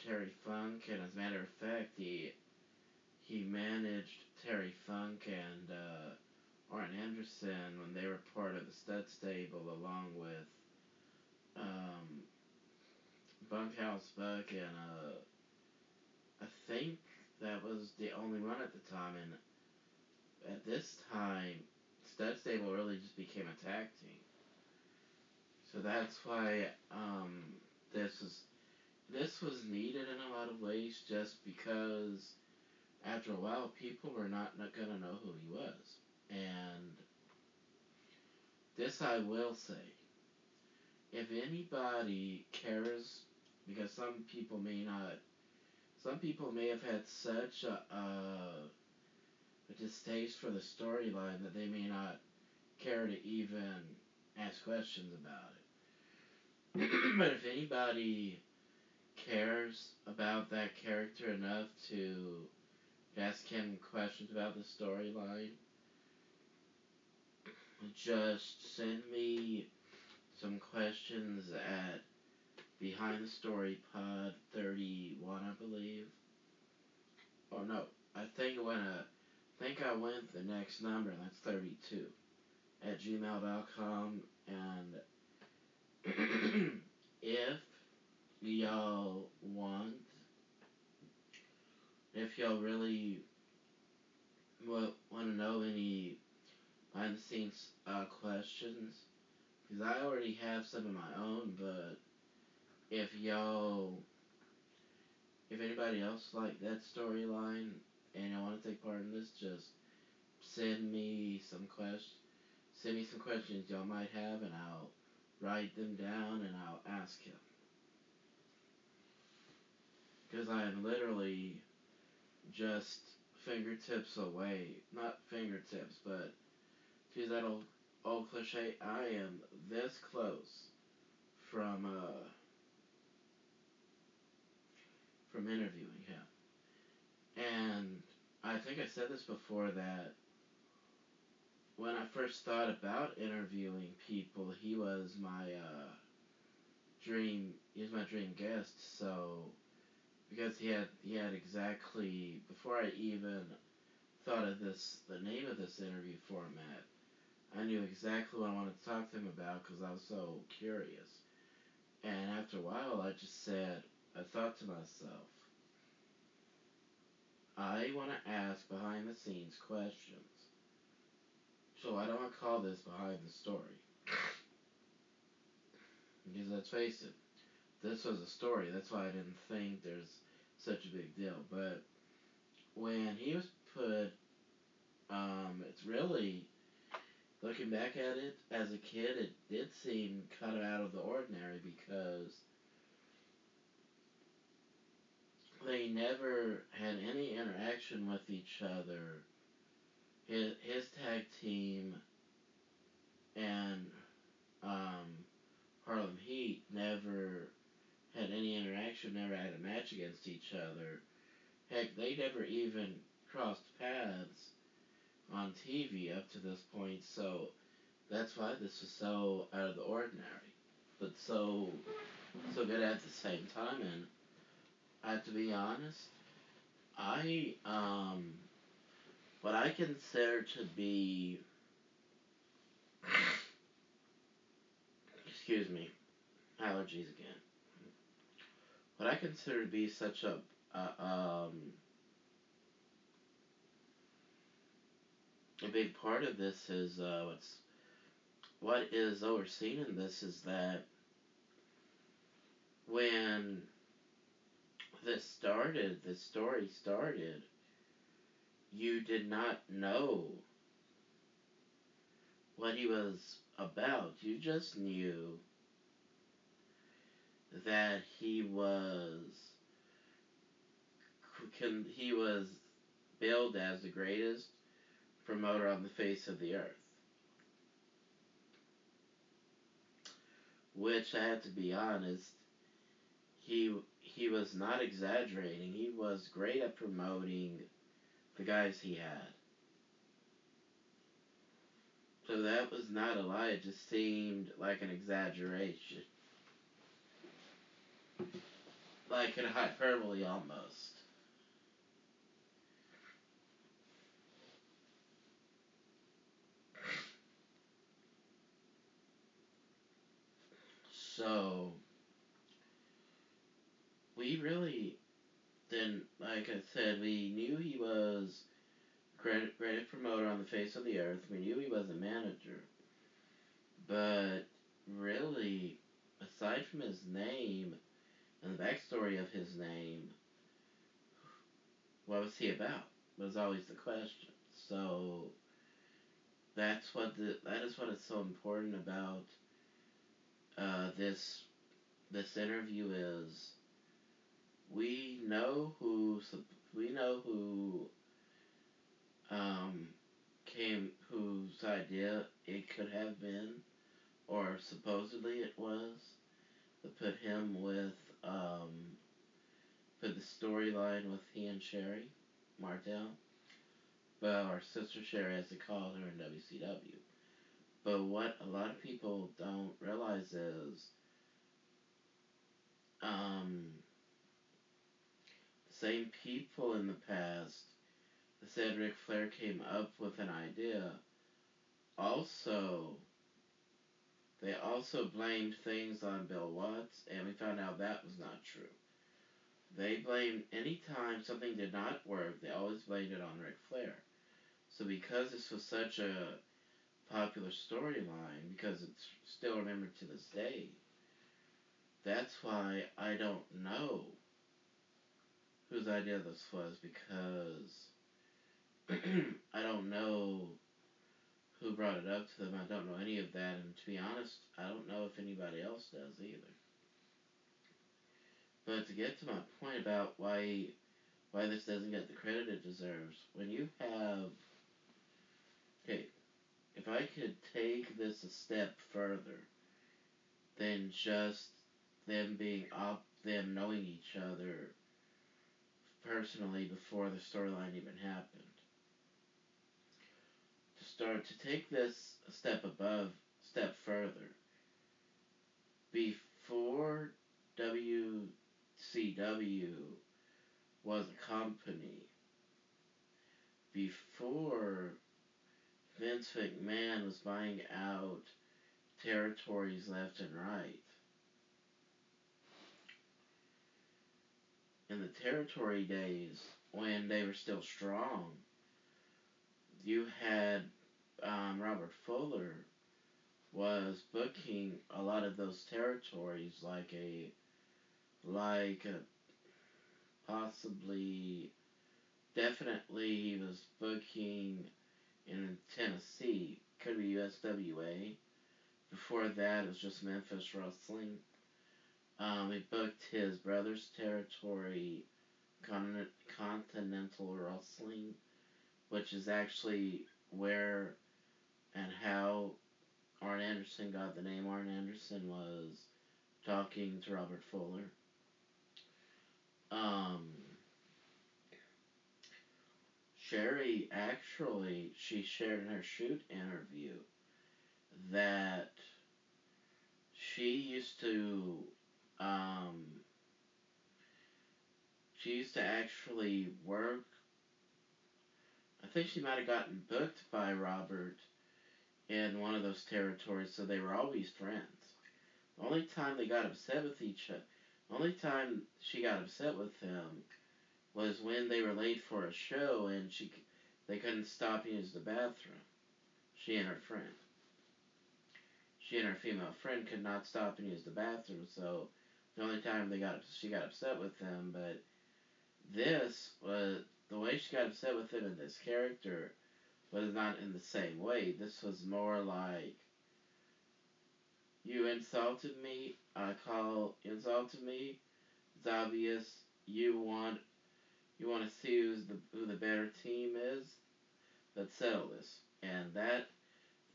Terry Funk, and as a matter of fact, he he managed Terry Funk and uh, Arn Anderson when they were part of the Stud Stable, along with um, Bunkhouse Buck, and uh, I think that was the only one at the time. And at this time, Stud Stable really just became a tag team. So that's why um, this was this was needed in a lot of ways, just because after a while, people were not, not gonna know who he was. And this I will say. If anybody cares, because some people may not, some people may have had such a, uh, a distaste for the storyline that they may not care to even ask questions about it. but if anybody cares about that character enough to ask him questions about the storyline, just send me some questions at Behind the Story Pod 31, I believe. Oh no, I think went a, I think I went the next number, that's 32, at gmail.com, and if y'all want if y'all really want to know any behind the scenes uh, questions, because I already have some of my own, but if y'all, if anybody else like that storyline and y'all want to take part in this, just send me some questions. Send me some questions y'all might have, and I'll write them down and I'll ask him. Because I am literally just fingertips away. Not fingertips, but to that old, old cliche, I am this close from uh, from interviewing him. And I think I said this before that when I first thought about interviewing people, he was my uh, dream. He was my dream guest. So because he had he had exactly before I even thought of this the name of this interview format, I knew exactly what I wanted to talk to him about because I was so curious. And after a while, I just said, I thought to myself, I want to ask behind the scenes questions. So I don't call this behind the story. Because let's face it, this was a story. That's why I didn't think there's such a big deal. But when he was put, um, it's really looking back at it as a kid, it did seem kind of out of the ordinary because they never had any interaction with each other. His, his tag team and um, Harlem Heat never had any interaction, never had a match against each other. Heck, they never even crossed paths on TV up to this point, so that's why this was so out of the ordinary. But so so good at the same time and I have to be honest, I um what I consider to be excuse me, allergies again. What I consider to be such a uh, um a big part of this is uh, what's what is overseen in this is that when this started, this story started, you did not know what he was about. You just knew that he was he was billed as the greatest promoter on the face of the earth. Which I have to be honest, he he was not exaggerating. He was great at promoting the guys he had. So that was not a lie, it just seemed like an exaggeration. Like a hyperbole almost. So we really then like I said, we knew he was great promoter on the face of the earth. We knew he was a manager. But really, aside from his name and the backstory of his name, what was he about? Was always the question. So that's what the that is what is so important about uh, this this interview is. We know who we know who um, came whose idea it could have been, or supposedly it was, to put him with um, put the storyline with he and Sherri Martel. Well, our sister Sherri as they call her in WCW. But what a lot of people don't realize is, um, the same people in the past that said Ric Flair came up with an idea, also, they also blamed things on Bill Watts, and we found out that was not true. They blamed anytime something did not work, they always blamed it on Ric Flair. So because this was such a popular storyline, because it's still remembered to this day, that's why I don't know whose idea this was because I don't know who brought it up to them. I don't know any of that, and to be honest, I don't know if anybody else does either. But to get to my point about why why this doesn't get the credit it deserves, when you have okay, if I could take this a step further than just them being up them knowing each other personally before the storyline even happened. To start to take this a step above, step further. Before WCW was a company, before Vince McMahon was buying out territories left and right, in the territory days when they were still strong, you had um, Robert Fuller was booking a lot of those territories like a like a possibly definitely he was booking in Tennessee could be USWA before that it was just Memphis Wrestling um, he booked his brother's territory, Con- Continental Wrestling, which is actually where and how Arn Anderson got the name. Arn Anderson was talking to Robert Fuller. Um, Sherri actually she shared in her shoot interview that she used to um, she used to actually work I think she might have gotten booked by Robert in one of those territories, so they were always friends. The only time they got upset with each other, the only time she got upset with him was when they were late for a show and she they couldn't stop and use the bathroom. She and her friend. She and her female friend could not stop and use the bathroom, so the only time they got she got upset with them, but this was the way she got upset with him in this character was not in the same way. This was more like you insulted me, I call insulted me. It's obvious you want you want to see who's the who the better team is. Let's settle this, and that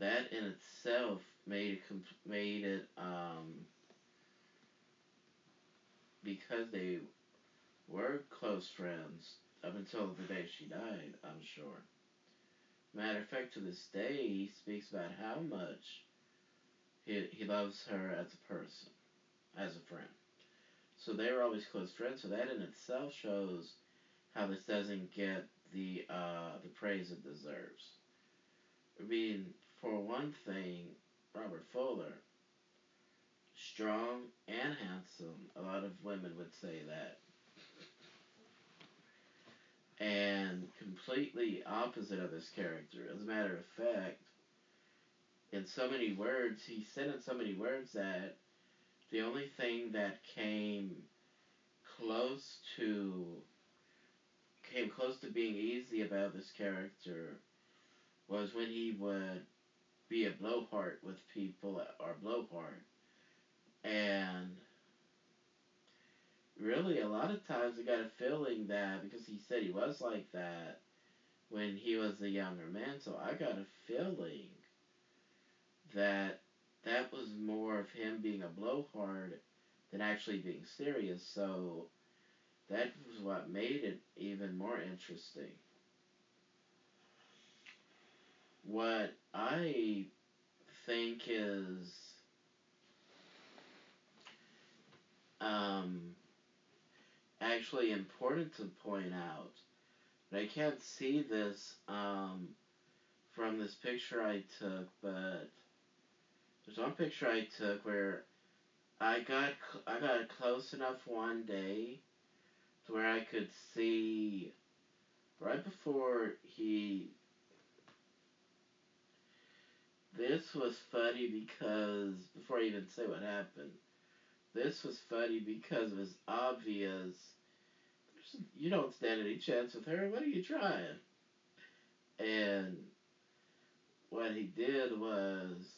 that in itself made it made it um, because they were close friends up until the day she died, I'm sure. Matter of fact, to this day, he speaks about how much he, he loves her as a person, as a friend. So they were always close friends, so that in itself shows how this doesn't get the uh, the praise it deserves. I mean, for one thing, Robert Fuller, strong and handsome. A lot of women would say that and completely opposite of his character. As a matter of fact, in so many words, he said in so many words that the only thing that came close to came close to being easy about this character was when he would be a blowhard with people or blowhard and really a lot of times I got a feeling that because he said he was like that when he was a younger man, so I got a feeling that that was more of him being a blowhard than actually being serious. So that was what made it even more interesting. What I think is um, actually important to point out. But I can't see this um, from this picture I took, but there's one picture I took where I got I got close enough one day to where I could see right before he. This was funny because before I even say what happened, this was funny because it was obvious you don't stand any chance with her. What are you trying? And what he did was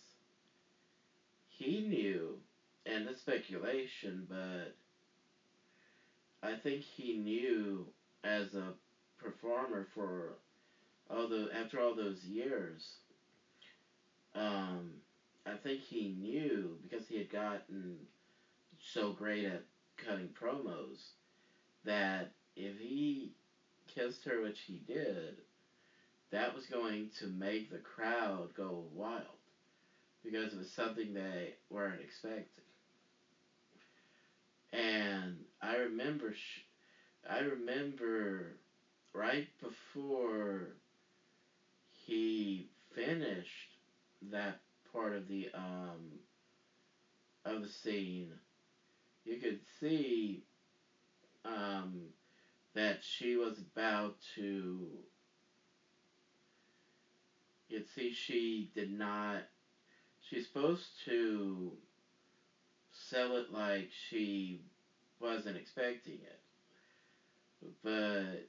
he knew, and it's speculation, but I think he knew as a performer for all the after all those years. Um, I think he knew because he had gotten so great at cutting promos that if he kissed her, which he did, that was going to make the crowd go wild because it was something they weren't expecting. And I remember, sh- I remember right before he finished that part of the um of the scene, you could see um that she was about to. You'd see she did not. She's supposed to sell it like she wasn't expecting it. But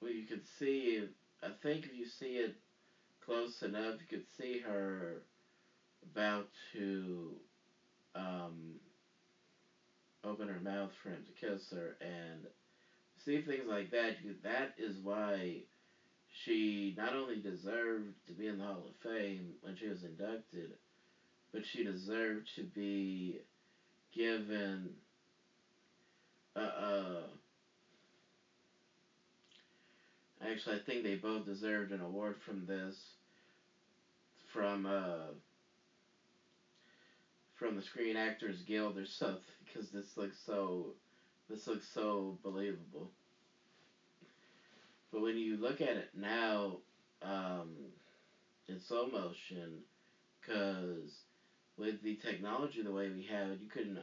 well, you could see, I think if you see it close enough, you could see her about to um, open her mouth for him to kiss her, and see things like that. That is why she not only deserved to be in the Hall of Fame when she was inducted, but she deserved to be given uh, uh actually I think they both deserved an award from this from uh from the Screen Actors Guild or something because this looks so this looks so believable. But when you look at it now um, in slow motion, because with the technology the way we have it, you couldn't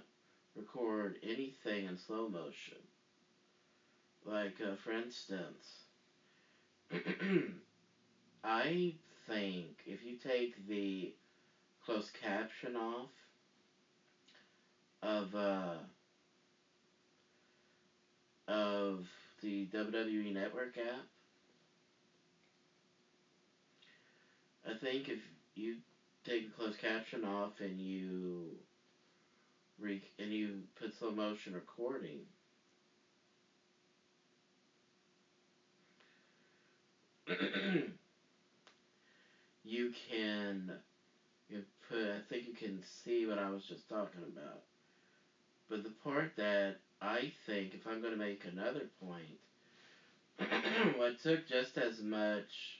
record anything in slow motion. Like, uh, for instance, I think if you take the closed caption off of uh, of the WWE Network app, I think if you take the closed caption off and you re- and you put slow motion recording you can you put I think you can see what I was just talking about. But the part that I think if I'm going to make another point what took just as much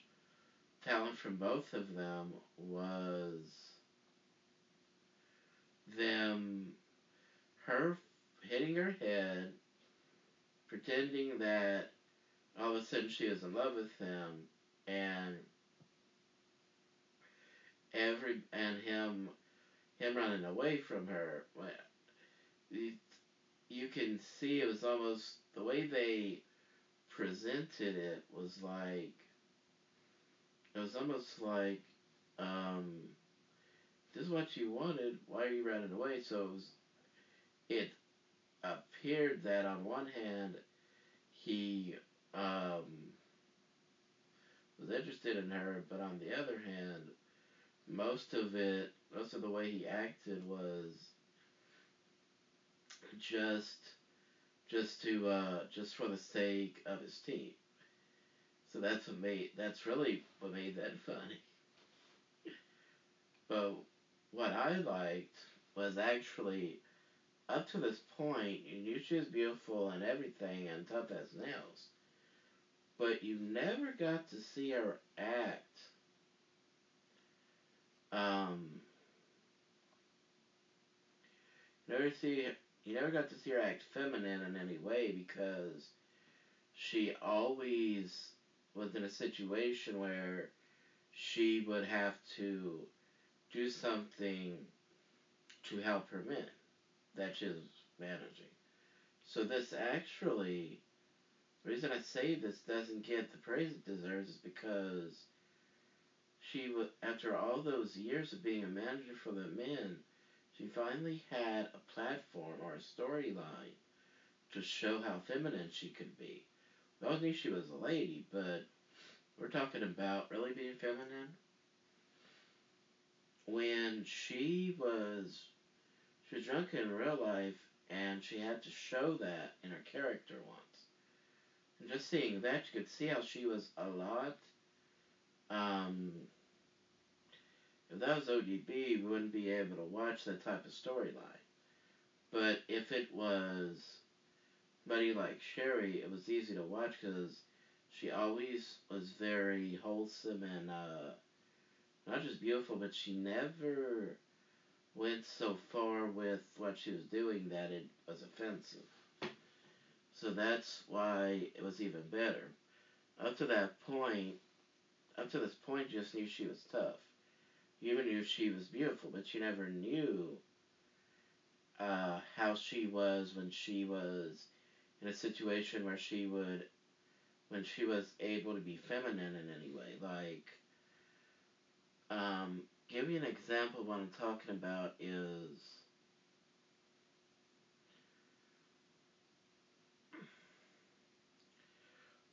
talent from both of them was them her hitting her head pretending that all of a sudden she was in love with him and every and him him running away from her. You, you can see it was almost the way they presented it was like it was almost like um this is what you wanted why are you running away so it was it appeared that on one hand he um was interested in her, but on the other hand, most of it, most of the way he acted was just, just to, uh, just for the sake of his team. So that's what made, that's really what made that funny. but what I liked was actually, up to this point, you knew she was beautiful and everything and tough as nails but you never got to see her act. Um, never see you never got to see her act feminine in any way because she always was in a situation where she would have to do something to help her men that she was managing. So this actually the reason I say this doesn't get the praise it deserves is because she, after all those years of being a manager for the men, she finally had a platform or a storyline to show how feminine she could be. We all knew she was a lady, but we're talking about really being feminine. When she was, she was drunk in real life, and she had to show that in her character once. And just seeing that, you could see how she was a lot. Um, if that was ODB, we wouldn't be able to watch that type of storyline. But if it was somebody like Sherri, it was easy to watch because she always was very wholesome and uh, not just beautiful, but she never went so far with what she was doing that it was offensive. So that's why it was even better. Up to that point, up to this point, just knew she was tough. You even knew she was beautiful, but you never knew uh, how she was when she was in a situation where she would, when she was able to be feminine in any way. Like, um, give you an example. What I'm talking about is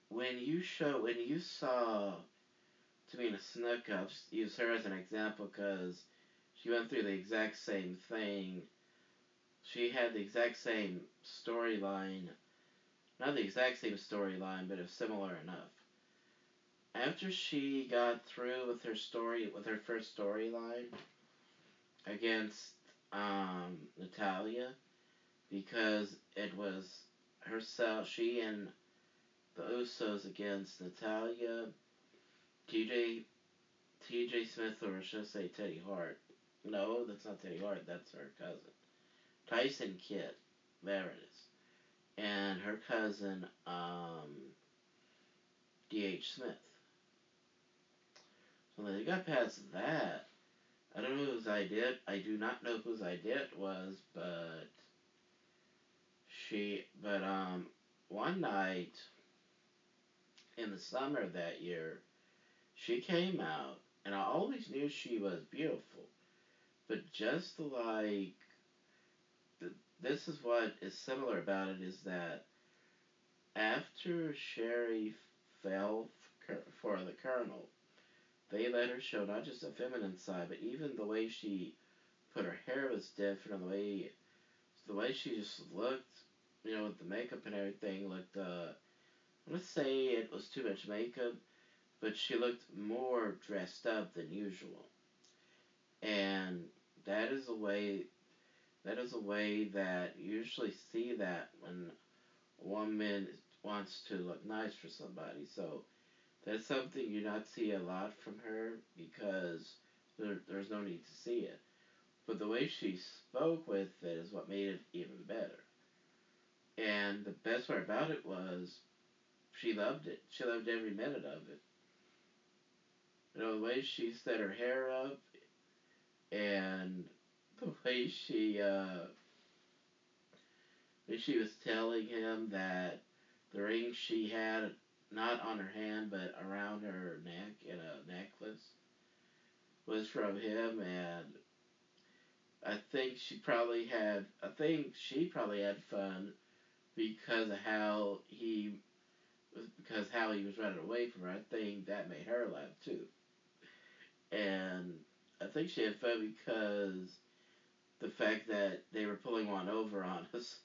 when you show when you saw Tamina Snuka, I'll just use her as an example because she went through the exact same thing. She had the exact same storyline, not the exact same storyline, but it was similar enough. After she got through with her story, with her first storyline, against um, Natalya because it was herself, she and the Usos against Natalya, TJ, TJ Smith, or should I say Teddy Hart? No, that's not Teddy Hart. That's her cousin, Tyson Kidd. There it is, and her cousin, um, D.H. Smith. So they got past that, I don't know whose idea. I do not know whose idea it was, but she. But um, one night in the summer of that year, she came out, and I always knew she was beautiful, but just like. This is what is similar about it is that after Sherri fell for the Colonel, they let her show not just a feminine side, but even the way she put her hair was different, the way the way she just looked, you know, with the makeup and everything, looked. Uh, I'm gonna say it was too much makeup, but she looked more dressed up than usual, and that is the way. That is a way that you usually see that when a woman wants to look nice for somebody. So that's something you not see a lot from her because there, there's no need to see it. But the way she spoke with it is what made it even better. And the best part about it was she loved it. She loved every minute of it. You know, the way she set her hair up and way she uh she was telling him that the ring she had not on her hand but around her neck in a necklace was from him and I think she probably had I think she probably had fun because of how he because how he was running away from her. I think that made her laugh too. And I think she had fun because the fact that they were pulling one over on us.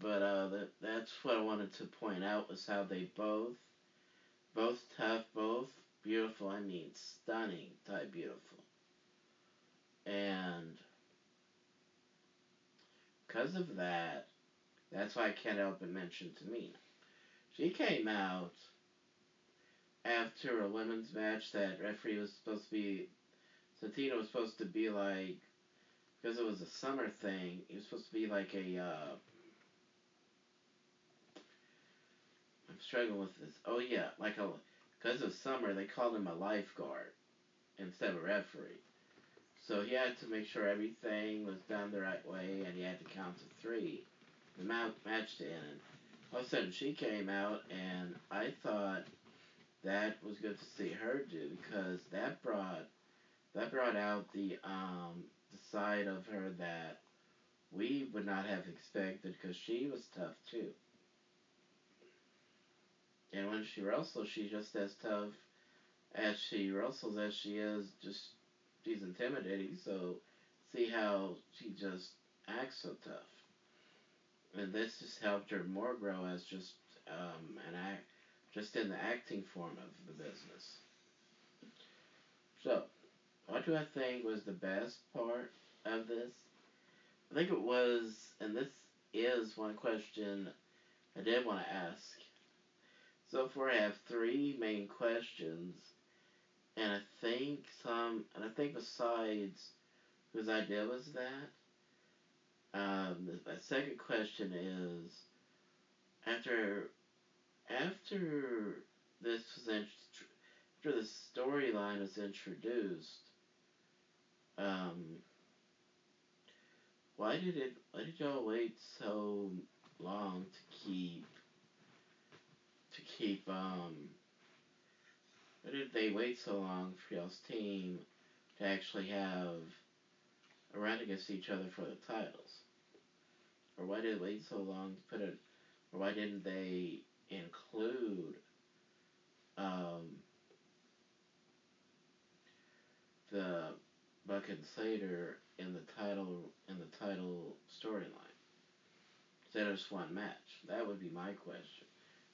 But uh, that that's what I wanted to point out was how they both, both tough, both beautiful. I mean, stunning type beautiful. And because of that, that's why I can't help but mention Tamina. She came out after a women's match that referee was supposed to be. Santino was supposed to be like, because it was a summer thing. it was supposed to be like a. Uh, I'm struggling with this. Oh yeah, like a because of summer they called him a lifeguard instead of a referee. So he had to make sure everything was done the right way, and he had to count to three. The match to end. All of a sudden, she came out, and I thought that was good to see her do because that brought that brought out the um the side of her that we would not have expected because she was tough too. And when she wrestles, she's just as tough as she wrestles as she is just she's intimidating. So see how she just acts so tough. And this just helped her more grow as just um, an act, just in the acting form of the business. So, what do I think was the best part of this? I think it was, and this is one question I did want to ask. So far, I have three main questions, and I think some, and I think besides whose idea was that, um, the second question is after after this was int- after the storyline was introduced, um, why did it? Why did y'all wait so long to keep? To keep um. Why did they wait so long for y'all's team to actually have a run against each other for the titles? Or why did it wait so long to put it? Or why didn't they include um, the Buck and Slater in the title in the title storyline instead of just one match? That would be my question.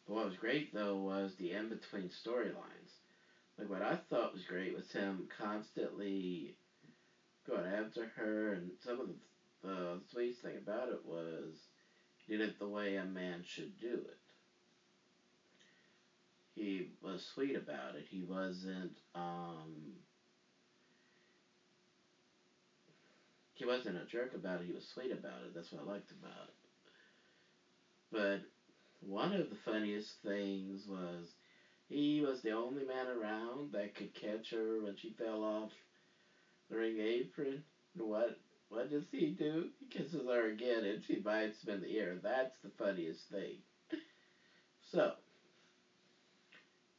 But what was great though was the in between storylines. Like what I thought was great was him constantly going after her, and some of the, the sweetest thing about it was he did it the way a man should do it. He was sweet about it. He wasn't um, he wasn't a jerk about it. He was sweet about it. That's what I liked about it. But one of the funniest things was he was the only man around that could catch her when she fell off the ring apron. What what does he do? He kisses her again and she bites him in the ear. That's the funniest thing. So,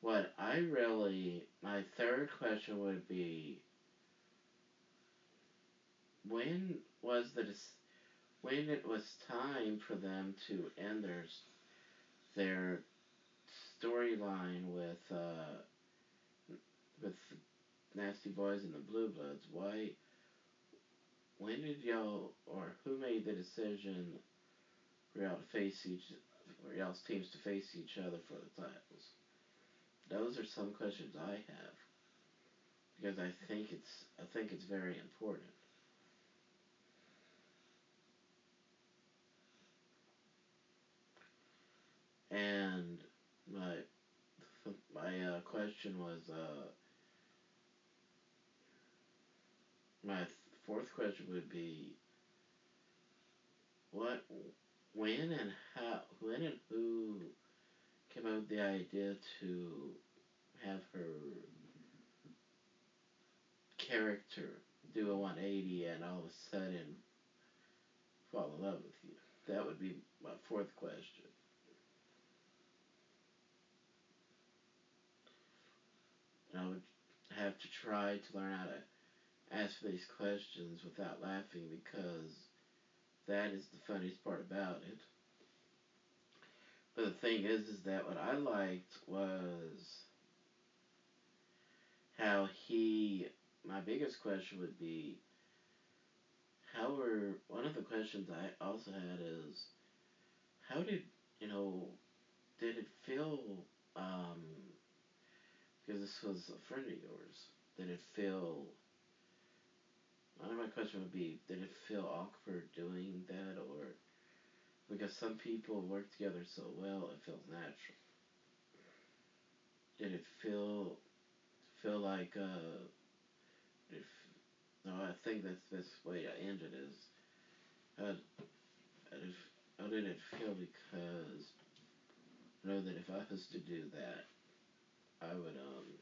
what I really, my third question would be when was the when it was time for them to end their their storyline with uh, with Nasty Boys and the Blue Bloods. Why? When did y'all or who made the decision for y'all to face each for y'all's teams to face each other for the titles? Those are some questions I have because I think it's I think it's very important. And my my uh, question was uh, my fourth question would be what when and how when and who came up with the idea to have her character do a 180 and all of a sudden fall in love with you? That would be my fourth question. I would have to try to learn how to ask these questions without laughing because that is the funniest part about it. But the thing is, is that what I liked was how he. My biggest question would be, how were one of the questions I also had is, how did you know, did it feel um, because this was a friend of yours. Did it feel? I my question would be: Did it feel awkward doing that, or because some people work together so well, it feels natural? Did it feel feel like uh? If no, I think that's the best way to end it is. How, how did it feel? Because I know that if I was to do that, I would um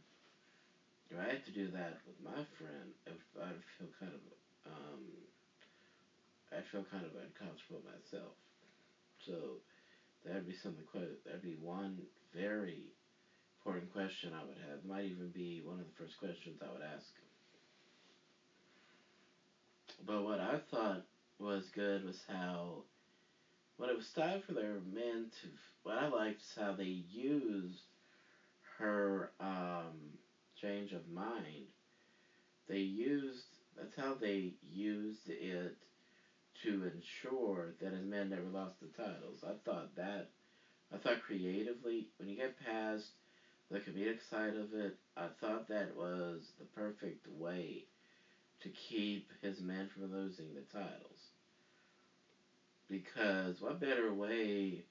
if I had to do that with my friend, if I'd feel kind of, um, I'd feel kind of uncomfortable myself. So that'd be something quite, that'd be one very important question I would have. It might even be one of the first questions I would ask. But what I thought was good was how, when it was time for their men to, what I liked is how they used her um, change of mind they used that's how they used it to ensure that his men never lost the titles. I thought that I thought creatively when you get past the comedic side of it, I thought that was the perfect way to keep his men from losing the titles. Because what better way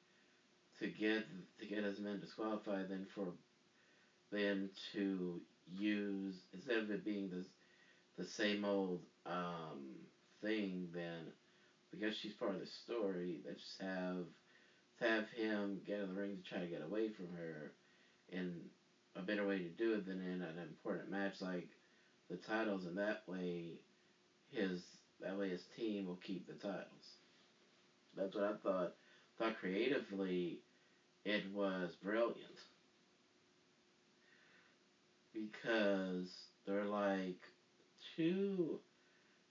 to get to get his men disqualified than for them to use instead of it being this the same old um, thing, then because she's part of the story, let's just have have him get in the ring to try to get away from her, and a better way to do it than in an important match like the titles, and that way his that way his team will keep the titles. That's what I thought. Thought creatively, it was brilliant because they're like two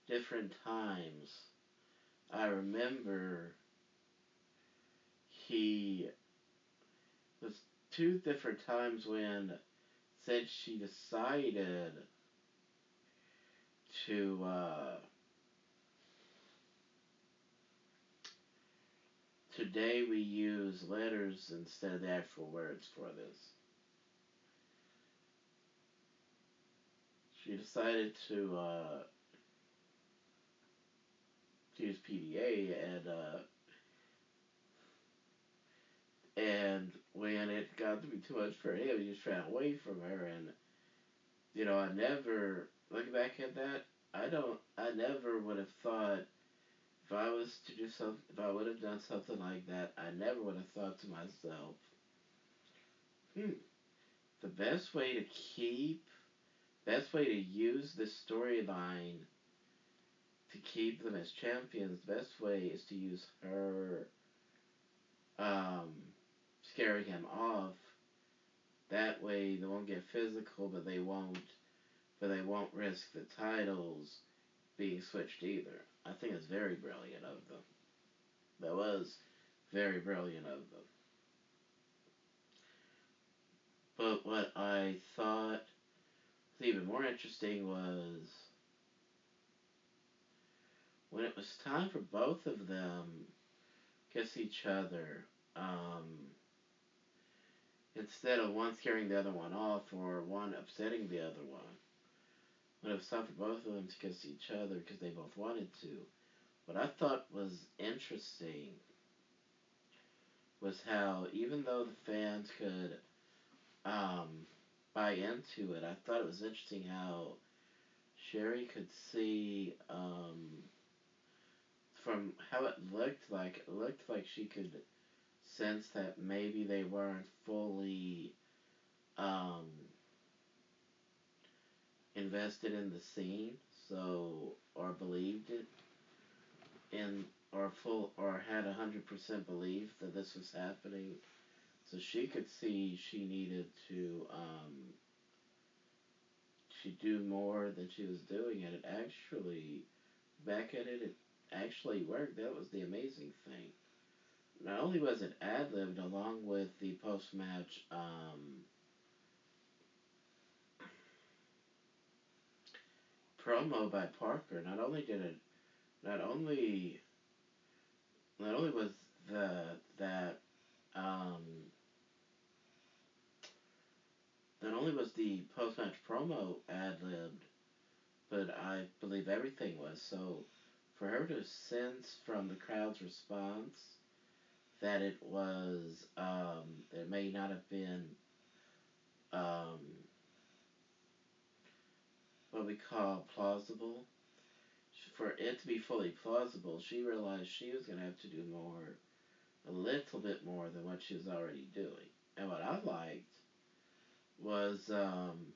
different times I remember he was two different times when said she decided to uh, today we use letters instead of the actual words for this. She decided to uh, use PDA and uh, and when it got to be too much for him, he just ran away from her. And you know, I never looking back at that. I don't. I never would have thought if I was to do something. If I would have done something like that, I never would have thought to myself, hmm, the best way to keep, best way to use this storyline to keep them as champions, the best way is to use her um, scaring him off. That way they won't get physical, but they won't but they won't risk the titles being switched either. I think it's very brilliant of them. That was very brilliant of them. But what I thought even more interesting was when it was time for both of them kiss each other. Um, instead of one scaring the other one off or one upsetting the other one, when it was time for both of them to kiss each other because they both wanted to, what I thought was interesting was how even though the fans could um, buy into it, I thought it was interesting how Sherri could see um, from how it looked like it looked like she could sense that maybe they weren't fully um, invested in the scene, so or believed it in or full or had a hundred percent belief that this was happening. So she could see she needed to um, she do more than she was doing, and it actually back at it, it actually worked. That was the amazing thing. Not only was it ad libbed along with the post match um, promo by Parker, not only did it, not only, not only was the that um, not only was the post match promo ad libbed, but I believe everything was. So for her to sense from the crowd's response that it was, um, it may not have been um, what we call plausible. For it to be fully plausible, she realized she was going to have to do more, a little bit more than what she was already doing. And what I liked was, um,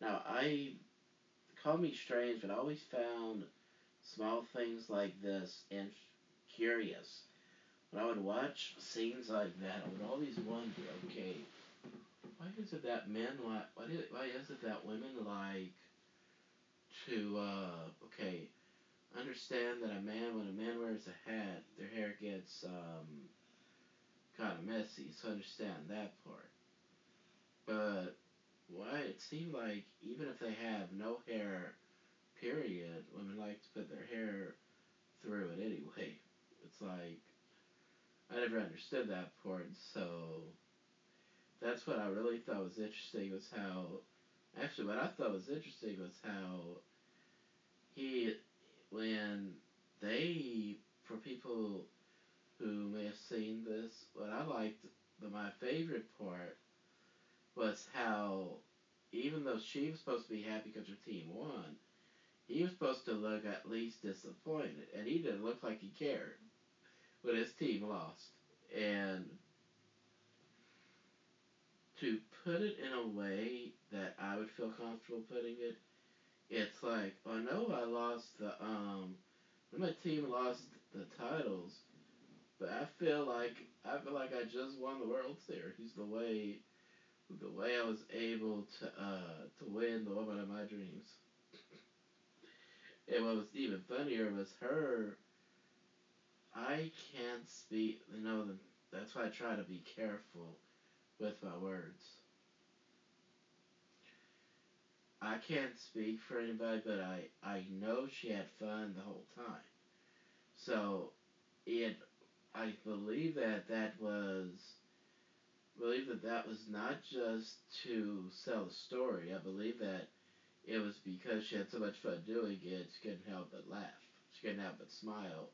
now I, call me strange, but I always found small things like this and curious. When I would watch scenes like that, I would always wonder, okay, why is it that men like? Why, why is it that women like to? Uh, okay, understand that a man when a man wears a hat, their hair gets um, kind of messy. So understand that part. But why it seemed like even if they have no hair, period, women like to put their hair through it anyway. It's like I never understood that part, so that's what I really thought was interesting was how actually what I thought was interesting was how he when they for people who may have seen this, what I liked the my favorite part was how even though she was supposed to be happy because her team won, he was supposed to look at least disappointed, and he didn't look like he cared when his team lost. And to put it in a way that I would feel comfortable putting it, it's like, I know I lost the um, when my team lost the titles, but I feel like I feel like I just won the World Series the way the way I was able to uh to win the woman of my dreams. and what was even funnier was her. I can't speak. You know, that's why I try to be careful with my words. I can't speak for anybody, but I, I know she had fun the whole time. So, it, I believe that that was, believe that that was not just to sell a story. I believe that it was because she had so much fun doing it, she couldn't help but laugh. She couldn't help but smile,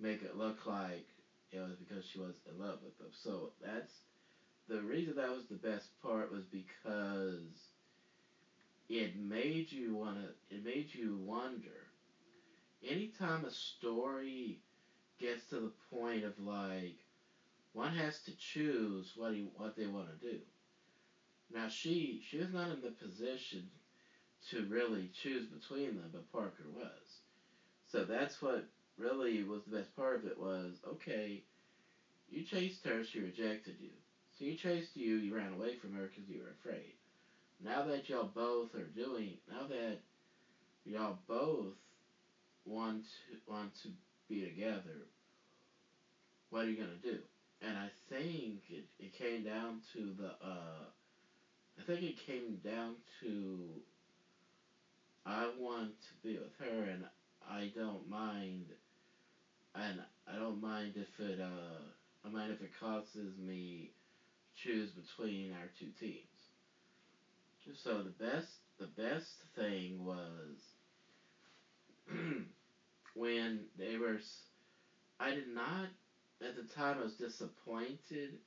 make it look like it was because she was in love with him. So that's the reason that was the best part was because it made you wanna it made you wonder. Anytime a story gets to the point of like one has to choose what he what they want to do. Now she she was not in the position to really choose between them, but Parker was. So that's what really was the best part of it was okay. You chased her, she rejected you. So you chased you, you ran away from her because you were afraid. Now that y'all both are doing, now that y'all both want to want to be together, what are you gonna do? And I think it, it came down to the uh, I think it came down to I want to be with her and I don't mind and I don't mind if it uh I mind if it causes me choose between our two teams. So the best the best thing was when they were I did not at the time I was disappointed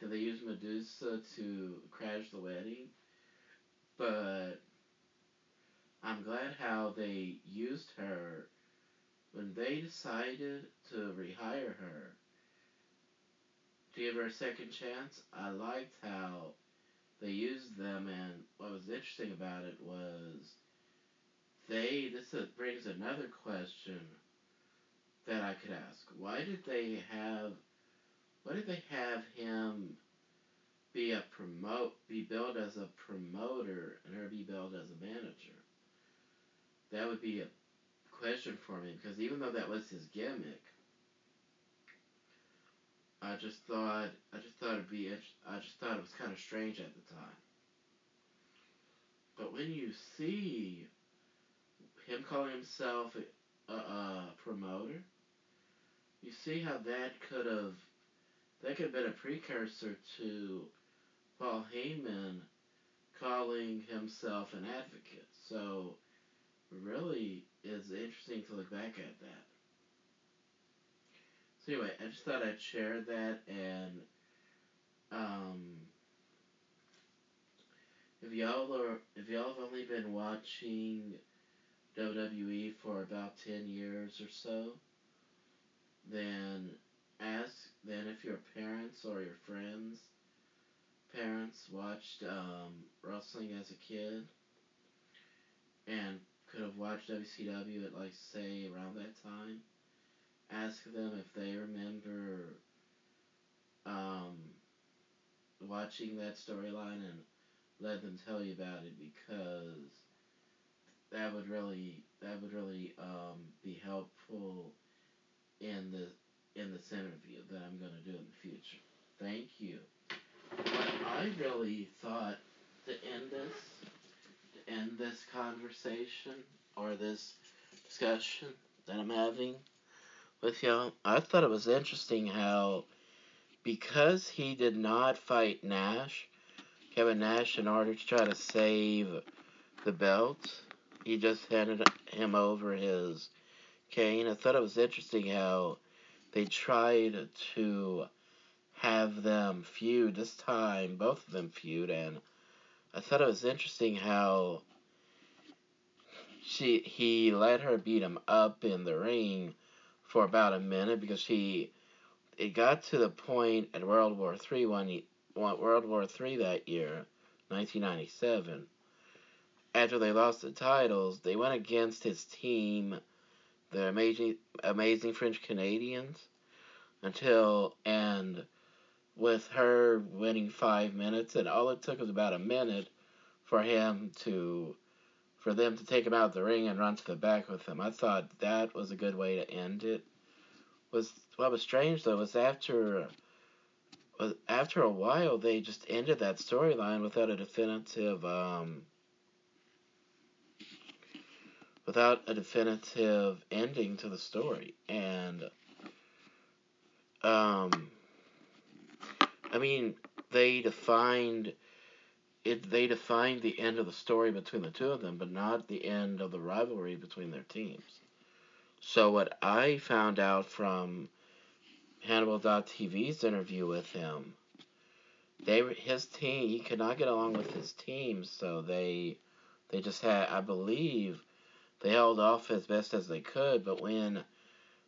that they used Medusa to crash the wedding, but I'm glad how they used her when they decided to rehire her to give her a second chance. I liked how they used them, and what was interesting about it was they. This brings another question that I could ask. Why did they have? Why did they have him be a promote, be billed as a promoter, and her be billed as a manager? That would be a question for me because even though that was his gimmick, I just thought I just thought it'd be I just thought it was kind of strange at the time. But when you see him calling himself a, a, promoter, you see how that could have that could have been a precursor to Paul Heyman calling himself an advocate. So really is interesting to look back at that. So anyway, I just thought I'd share that and um, if y'all are if y'all have only been watching WWE for about ten years or so, then ask then if your parents or your friends parents watched um, wrestling as a kid and could have watched WCW at like say around that time, ask them if they remember um, watching that storyline and let them tell you about it because that would really that would really um, be helpful in the in this interview that I'm going to do in the future. Thank you. What I really thought to end this to end this conversation or this discussion that I'm having with y'all, I thought it was interesting how because he did not fight Nash, Kevin Nash, in order to try to save the belt, he just handed him over his cane. I thought it was interesting how they tried to have them feud this time, both of them feud, and I thought it was interesting how she he let her beat him up in the ring for about a minute because he it got to the point at World War Three when he World War Three that year, 1997. After they lost the titles, they went against his team, the amazing amazing French Canadians, until and with her winning five minutes, and all it took was about a minute for him to for them to take him out of the ring and run to the back with him. I thought that was a good way to end it. Was what was strange though was after was after a while they just ended that storyline without a definitive um, without a definitive ending to the story and um I mean they defined it they defined the end of the story between the two of them, but not the end of the rivalry between their teams. So what I found out from Hannibal.tv's interview with him, they his team he could not get along with his team, so they they just had I believe they held off as best as they could, but when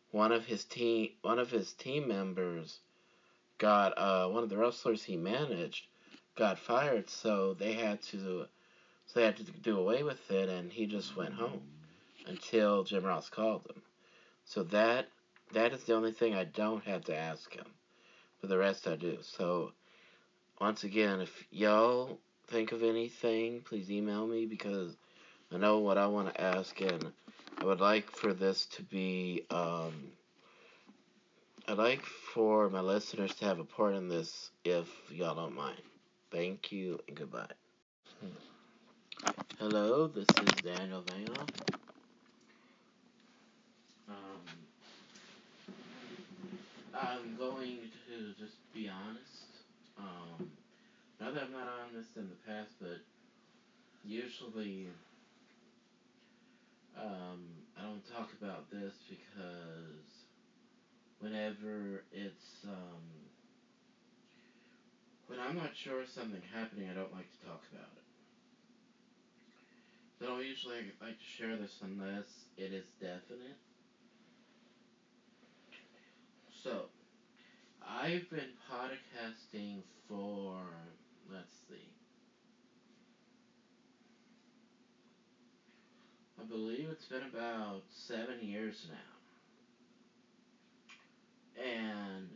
one of his team one of his team members got uh, one of the wrestlers he managed got fired, so they had to so they had to do away with it, and he just went home until Jim Ross called him. So that that is the only thing I don't have to ask him. For the rest, I do. So once again, if y'all think of anything, please email me because I know what I want to ask, and I would like for this to be. Um, I'd like for my listeners to have a part in this if y'all don't mind. Thank you and goodbye. Hello, this is Daniel Vela. Um, I'm going to just be honest. Um, not that I'm not honest in the past, but usually um, I don't talk about this because whenever it's um, when I'm not sure something happening, I don't like to talk about it. So I don't usually like to share this unless it is definite. So, I've been podcasting for, let's see, I believe it's been about seven years now. And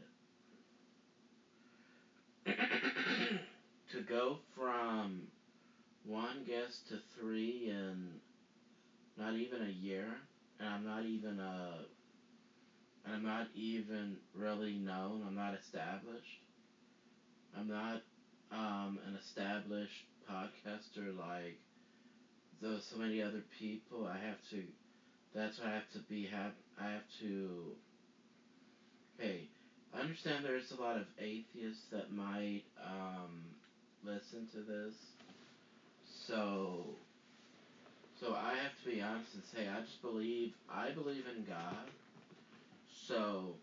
to go from one guest to three in not even a year, and I'm not even a and I'm not even really known. I'm not established. I'm not um, an established podcaster like those so many other people. I have to. That's why I have to be. Have I have to. Hey, I understand there's a lot of atheists that might um, listen to this. So. So I have to be honest and say I just believe I believe in God so,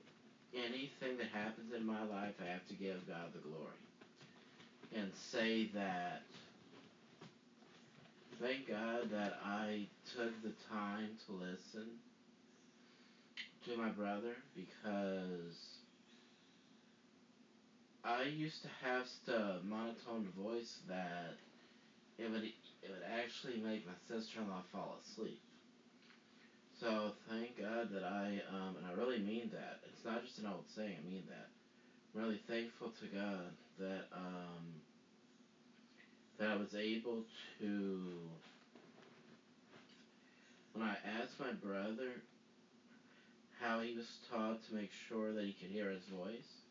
anything that happens in my life, I have to give God the glory. And say that, thank God that I took the time to listen to my brother because I used to have a monotone voice that it would it would actually make my sister-in-law fall asleep. So thank God that I, um, and I really mean that. It's not just an old saying. I mean that. I'm really thankful to God that um, that I was able to. When I asked my brother how he was taught to make sure that he could hear his voice,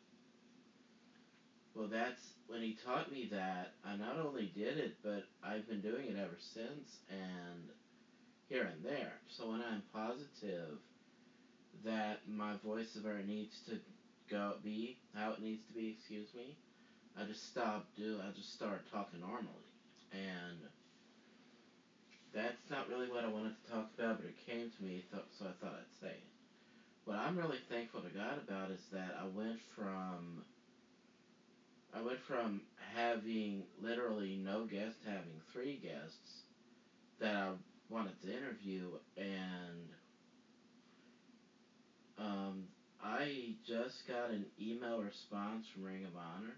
well, that's when he taught me that. I not only did it, but I've been doing it ever since, and here and there. So when I'm positive that my voice voiceover needs to go be how it needs to be, excuse me, I just stop do I just start talking normally. And that's not really what I wanted to talk about, but it came to me, so I thought I'd say it. What I'm really thankful to God about is that I went from I went from having literally no guests having three guests that I wanted to interview, and um, I just got an email response from Ring of Honor,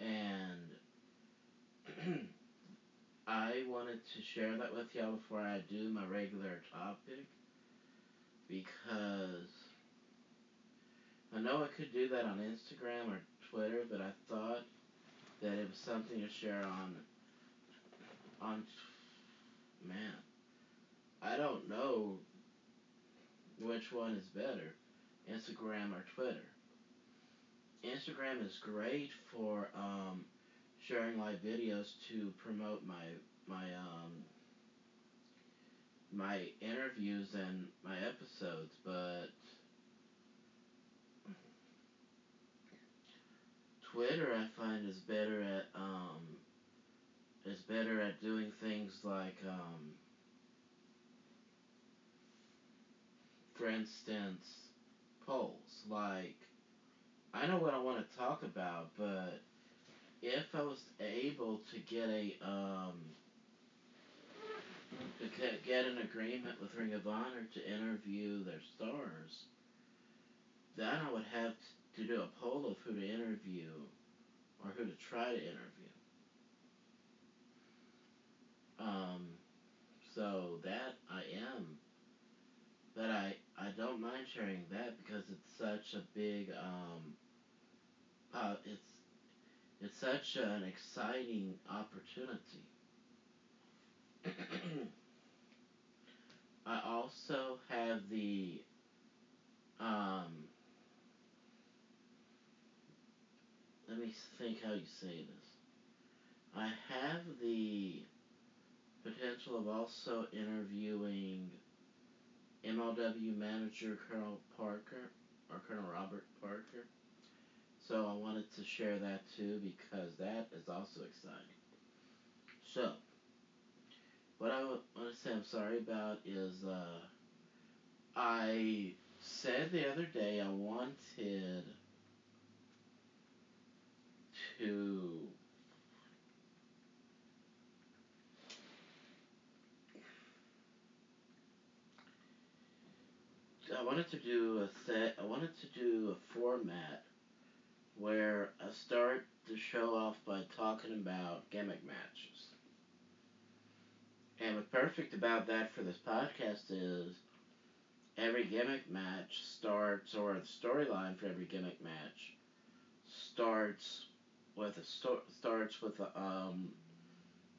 and I wanted to share that with y'all before I do my regular topic because I know I could do that on Instagram or Twitter, but I thought that it was something to share on on man. I don't know which one is better, Instagram or Twitter. Instagram is great for um, sharing live videos to promote my my um, my interviews and my episodes, but Twitter, I find, is better at um, is better at doing things like, um, for instance, polls. Like, I know what I want to talk about, but if I was able to get a um, get an agreement with Ring of Honor to interview their stars, then I would have to do a poll of who to interview or who to try to interview. Um, so that I am, but I I don't mind sharing that because it's such a big um, uh, it's it's such an exciting opportunity. I also have the um, let me think how you say this. I have the potential of also interviewing MLW manager Colonel Parker or Colonel Robert Parker. So I wanted to share that too because that is also exciting. So, what I want to say I'm sorry about is uh, I said the other day I wanted to I wanted to do a set I wanted to do a format where I start the show off by talking about gimmick matches. And what's perfect about that for this podcast is every gimmick match starts, or the storyline for every gimmick match starts with a sto- starts with a um,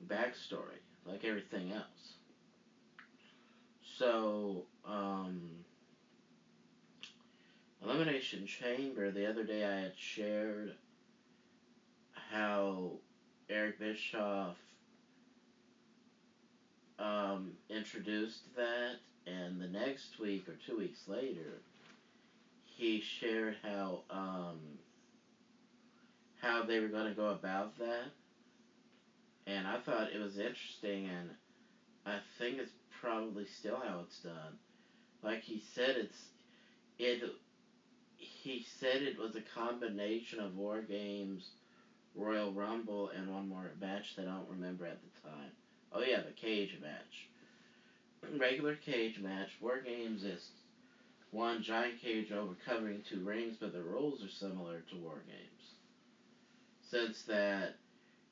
backstory, like everything else. So, um, Elimination Chamber. The other day, I had shared how Eric Bischoff um, introduced that, and the next week or two weeks later, he shared how um, how they were going to go about that, and I thought it was interesting, and I think it's probably still how it's done. Like he said, it's it. He said it was a combination of War Games, Royal Rumble, and one more match that I don't remember at the time. Oh yeah, the cage match. Regular cage match. War Games is one giant cage over covering two rings, but the rules are similar to War Games. Since that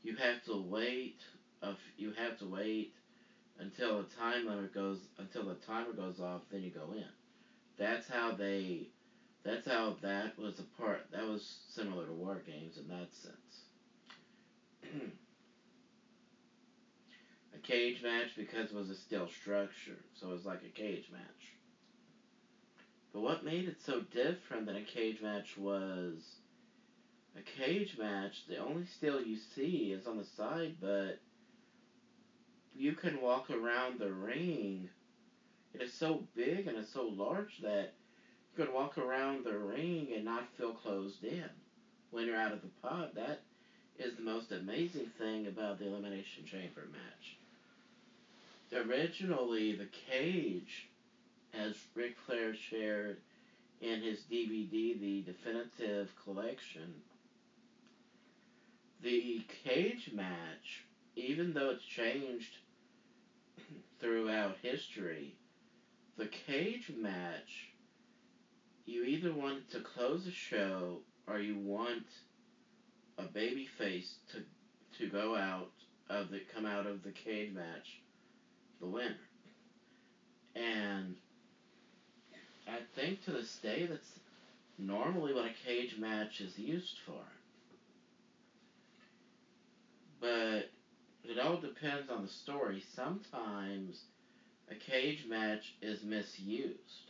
you have to wait of you have to wait until the time limit goes until the timer goes off, then you go in. That's how they that's how that was a part that was similar to War Games in that sense. A cage match because it was a steel structure, so it was like a cage match. But what made it so different than a cage match was a cage match, the only steel you see is on the side, but you can walk around the ring. It is so big and it's so large that you can walk around the ring and not feel closed in when you're out of the pod. That is the most amazing thing about the Elimination Chamber match originally the cage, as Ric Flair shared in his DVD, the Definitive Collection, the cage match, even though it's changed throughout history, the cage match, you either want to close a show or you want a baby face to to go out of the come out of the cage match the winner. And I think to this day that's normally what a cage match is used for. But it all depends on the story. Sometimes a cage match is misused.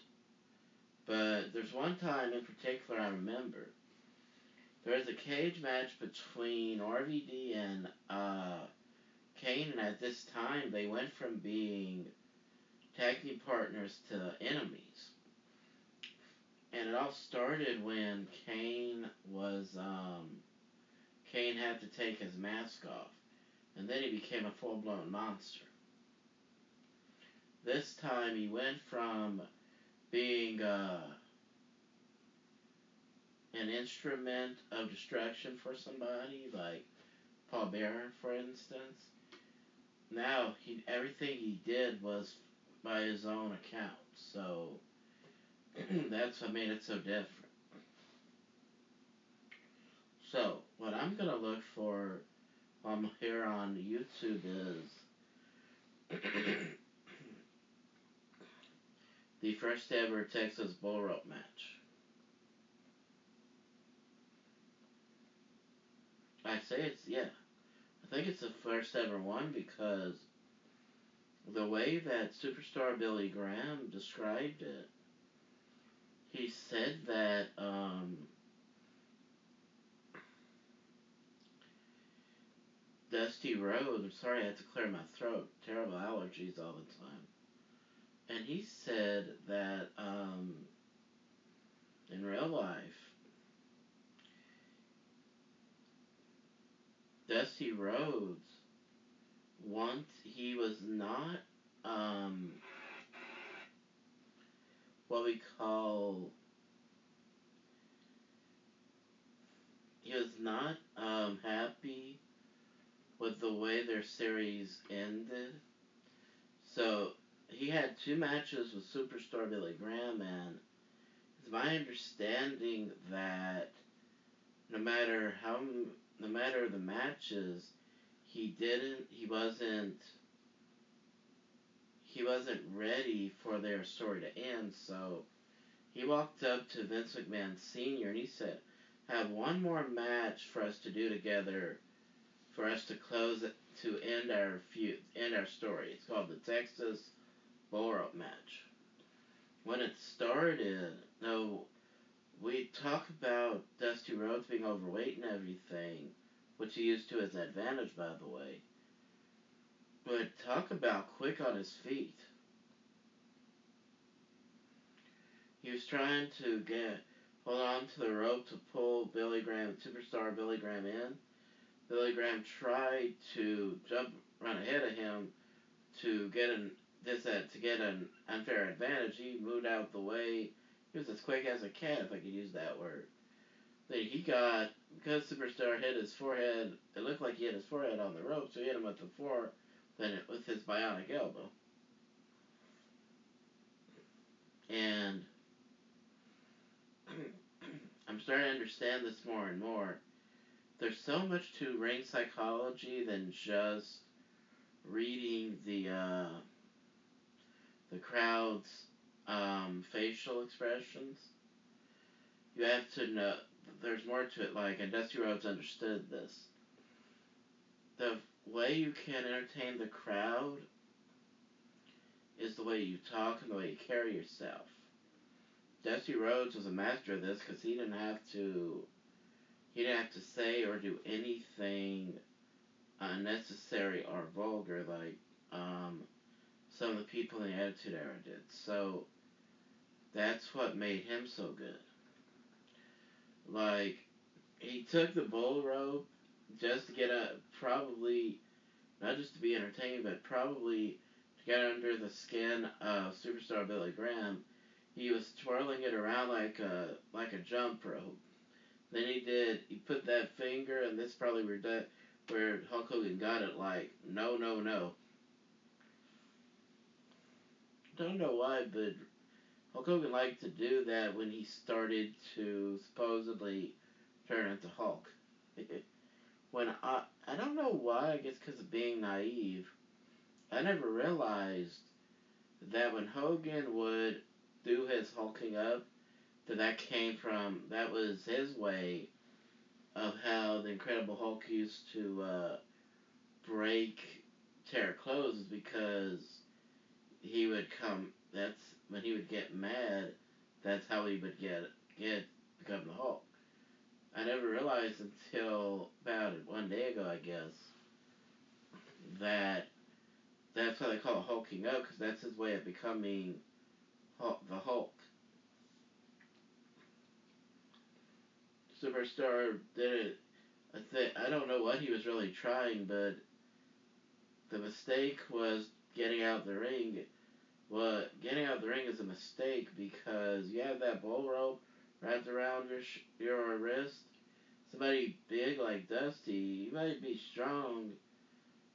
But there's one time in particular I remember. There was a cage match between RVD and uh, Kane, and at this time they went from being tag team partners to enemies. And it all started when Kane was um, Kane had to take his mask off, and then he became a full blown monster. This time he went from being uh, an instrument of destruction for somebody, like Paul Bearer, for instance. Now he everything he did was by his own account, so that's what made it so different. So what I'm gonna look for um here on YouTube is the first ever Texas bull rope match. I say it's yeah. I think it's the first ever one because the way that superstar Billy Graham described it, he said that um, Dusty Rhodes. I'm sorry, I had to clear my throat. Terrible allergies all the time. And he said that um, in real life, Dusty Rhodes, once he was not um, what we call he was not um, happy with the way their series ended. So he had two matches with superstar Billy Graham, and it's my understanding that no matter how no matter the matches, he didn't, he wasn't, he wasn't ready for their story to end. So he walked up to Vince McMahon Sr. and he said, "Have one more match for us to do together, for us to close it, to end our feud, end our story. It's called the Texas Rope match." When it started, no, we talk about Dusty Rhodes being overweight and everything, which he used to his advantage, by the way. But talk about quick on his feet. He was trying to get hold on to the rope to pull Billy Graham, superstar Billy Graham in. Billy Graham tried to jump run ahead of him to get an this uh, to get an unfair advantage. He moved out the way he was as quick as a cat, if I could use that word. Then he got, because Superstar hit his forehead, it looked like he hit his forehead on the rope, so he hit him with the floor, then it, with his bionic elbow. And I'm starting to understand this more and more. There's so much to ring psychology than just reading the uh, the crowd's um, facial expressions. You have to know, there's more to it, like, and Dusty Rhodes understood this. The way you can entertain the crowd is the way you talk and the way you carry yourself. Dusty Rhodes was a master of this because he didn't have to, he didn't have to say or do anything unnecessary or vulgar like um, some of the people in the Attitude Era did. So that's what made him so good. Like, he took the bull rope just to get a, probably, not just to be entertained, but probably to get under the skin of superstar Billy Graham. He was twirling it around like a, like a jump rope. Then he did, he put that finger, and this probably where, that, where Hulk Hogan got it, like, no, no, no. Don't know why, but Hulk Hogan liked to do that when he started to supposedly turn into Hulk. when I I don't know why, I guess because of being naive, I never realized that when Hogan would do his hulking up, that that came from that was his way of how the Incredible Hulk used to uh, break tear clothes because he would come. That's when he would get mad, that's how he would get get become the Hulk. I never realized until about one day ago, I guess, that that's why they call it hulking up because that's his way of becoming Hulk, the Hulk. Superstar did it I think I don't know what he was really trying, but the mistake was getting out of the ring. What getting out the ring is a mistake because you have that bull rope wrapped around your sh- your wrist. Somebody big like Dusty, you might be strong.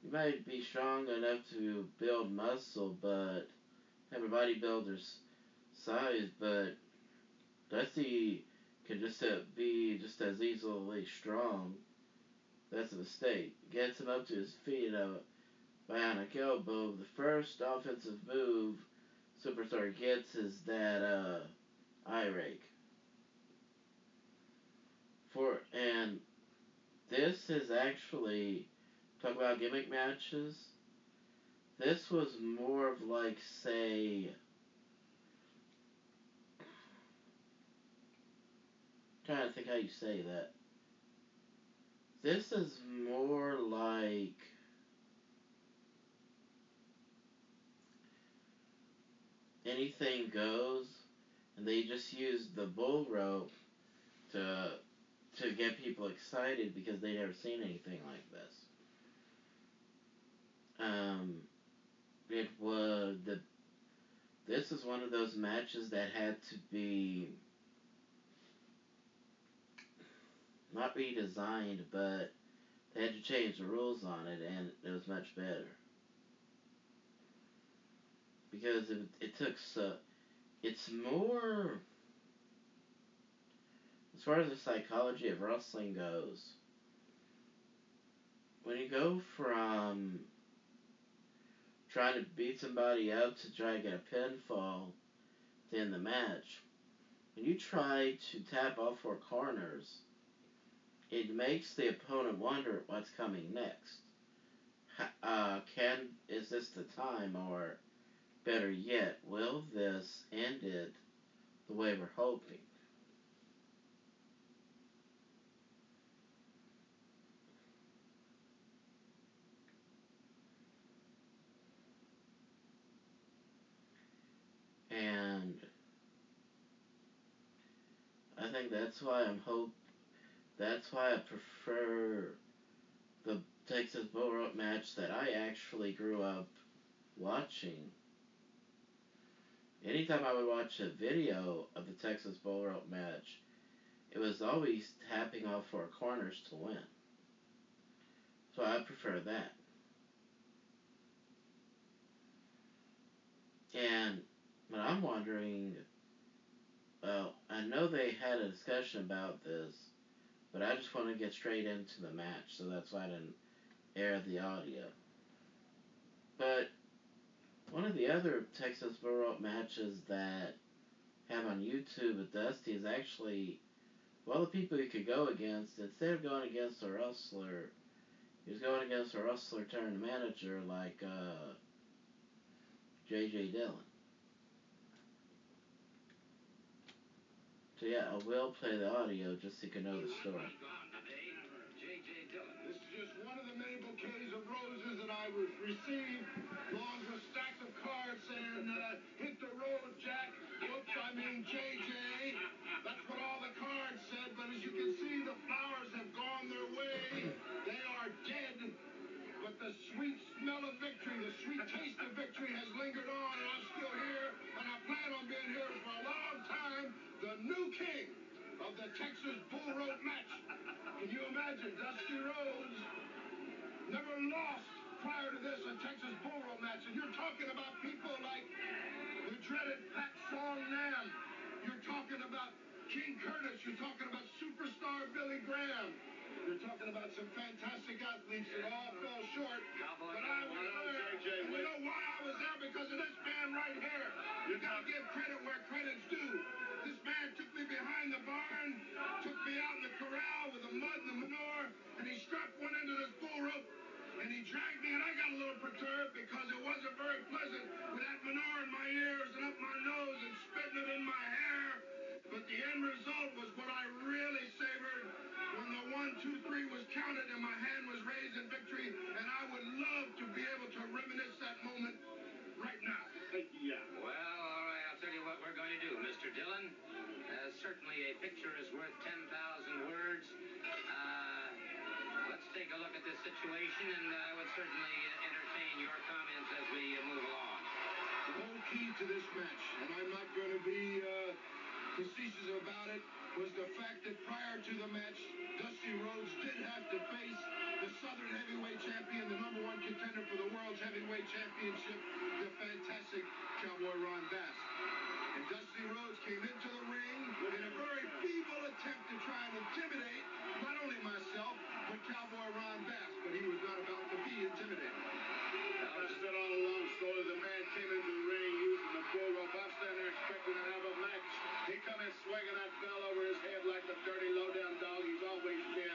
You might be strong enough to build muscle, but have a bodybuilder's size. But Dusty can just be just as easily strong. That's a mistake. Gets him up to his feet. Uh, bionic elbow. The first offensive move Superstar gets is that uh, eye rake. For and this is actually talk about gimmick matches. This was more of like say trying to think how you say that. This is more like anything goes, and they just use the bull rope to to get people excited because they never seen anything like this. Um, it was the. This is one of those matches that had to be not redesigned, but they had to change the rules on it, and it was much better because it, it took so it's more as far as the psychology of wrestling goes when you go from trying to beat somebody up to try to get a pinfall to end the match when you try to tap all four corners it makes the opponent wonder what's coming next. Uh, can is this the time or Better yet, will this end it the way we're hoping? And I think that's why I'm hope that's why I prefer the Texas Bull Rope match that I actually grew up watching anytime I would watch a video of the Texas Bull Rope match, it was always tapping off four corners to win. So I prefer that. And but I'm wondering, well, I know they had a discussion about this, but I just want to get straight into the match, so that's why I didn't air the audio. But one of the other Texas Rope matches that have on YouTube with Dusty is actually well the people he could go against instead of going against a wrestler, he was going against a wrestler turned manager like uh, J.J. Dillon. So yeah, I will play the audio just so you can know the story. I was received along with stacks of cards saying, uh, hit the road, Jack. Whoops, I mean JJ. That's what all the cards said, but as you can see, the flowers have gone their way. They are dead. But the sweet smell of victory, the sweet taste of victory has lingered on, and I'm still here, and I plan on being here for a long time. The new king of the Texas Bull Rope match. Can you imagine Dusty Rhodes never lost prior to this a Texas Bull match? And you're talking about people like the dreaded Pat Song Nam. You're talking about King Curtis. You're talking about superstar Billy Graham. You're talking about some fantastic athletes that all fell short. But I was there. And you know why I was there? Because of this man right here. You got to give credit where credit's due. This man took me behind the barn, took me out in the corral with the mud and the manure, and he strapped one end of this bull rope, and he dragged me, and I got a little perturbed because it wasn't very pleasant with that manure in my ears and up my nose and spitting it in my hair. But the end result was what I really savored when the one, two, three was counted and my hand was raised in victory, and I would love to be able to reminisce that moment right now. Yeah. Well, all right, I'll tell you what we're going to do, Mr. Dillon. Uh, certainly a picture is worth 10,000 words. Uh, competition, and I would certainly uh, entertain your comments as we uh, move along. The whole key to this match, and I'm not going to be uh, facetious about it, was the fact that prior to the match, Dusty Rhodes did have to face the Southern Heavyweight Champion, the number one contender for the World's Heavyweight Championship, the fantastic Cowboy Ron Bass. And Dusty Rhodes came into the ring in a very feeble attempt to try and intimidate not only myself, but Cowboy Ron Bass, but he was not about to be intimidated. I said all along, Sawyer, the man came into the ring using the bull standing there expecting to have a match. He come in swinging that bell over his head like the dirty low-down dog he's always been.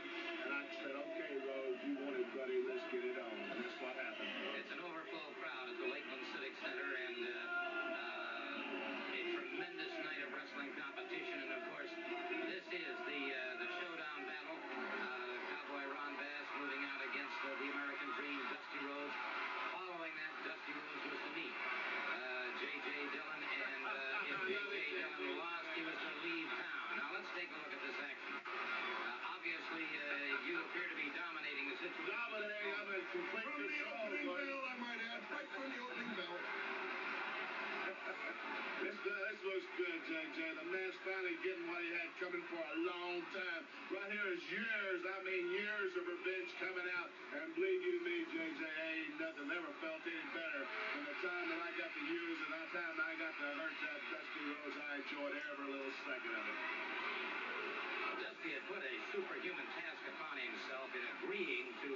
This, uh, this looks good, JJ. The man's finally getting what he had coming for a long time. Right here is years, I mean years of revenge coming out. And believe you me, JJ, ain't nothing ever felt any better than the time that I got to use and that time that I got to hurt that Dusty Rhodes. I enjoyed every little second of it. Dusty had put a superhuman task upon himself in agreeing to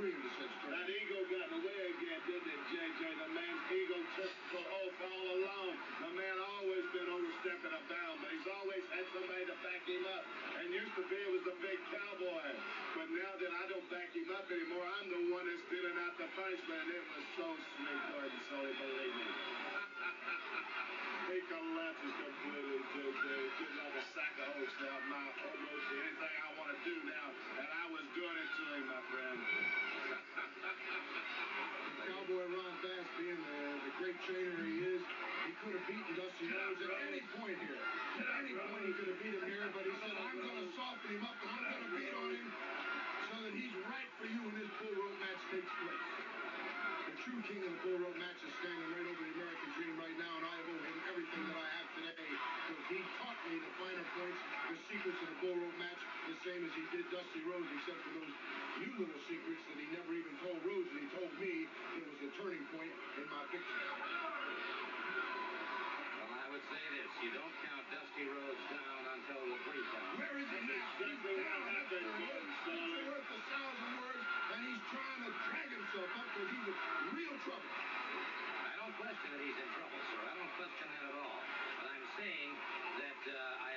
to such That ego got in the way again, didn't it, JJ? The man's ego took the oath all along. The man always been overstepping a bound, but he's always had somebody to back him up. And used to be it was the big cowboy. But now that I don't back him up anymore, I'm the one that's dealing out the punishment. It was so sweet, Gordon Solie, believe secrets of the bull rope match, the same as he did Dusty Rhodes, except for those few little secrets that he never even told Rhodes, and he told me that was the turning point in my victory. well, I would say this: you don't count Dusty Rhodes down until the three count. Where is he now? He's down. That's the words. It's worth a thousand words, and he's trying to drag himself up because he's in real trouble. I don't question that he's in trouble, sir. I don't question that at all. But I'm saying that uh, I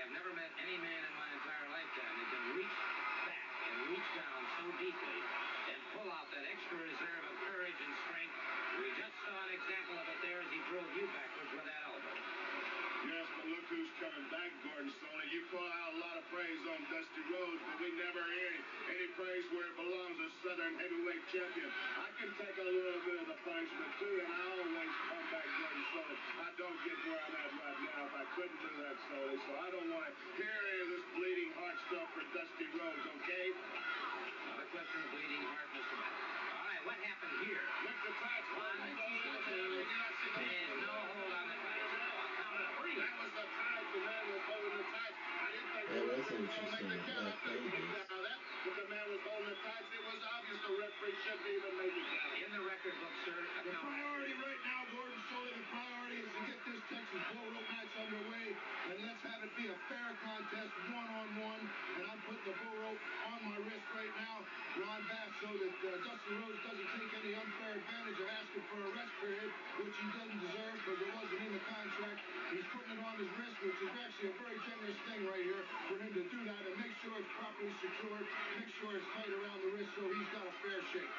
gonna interesting. Make the that count. I couldn't that get is. down that, but the man was holding the tights. It was obvious the referee shouldn't even make the count. In the record book, sir, a The count of priority right now, Gordon Solie, the priority is to get this Texas bull rope match underway, and let's have it be a fair contest, one-on-one, and I'm putting the bull rope on my wrist right now, Ron Bass, so that uh, Dusty Rhodes doesn't take any unfair advantage of asking for a rest period, which he doesn't deserve because it wasn't in the contract. He's putting it on his wrist, which is actually a very generous thing right here for him to do that and make sure it's properly secured, make sure it's tight around the wrist so he's got a fair shake.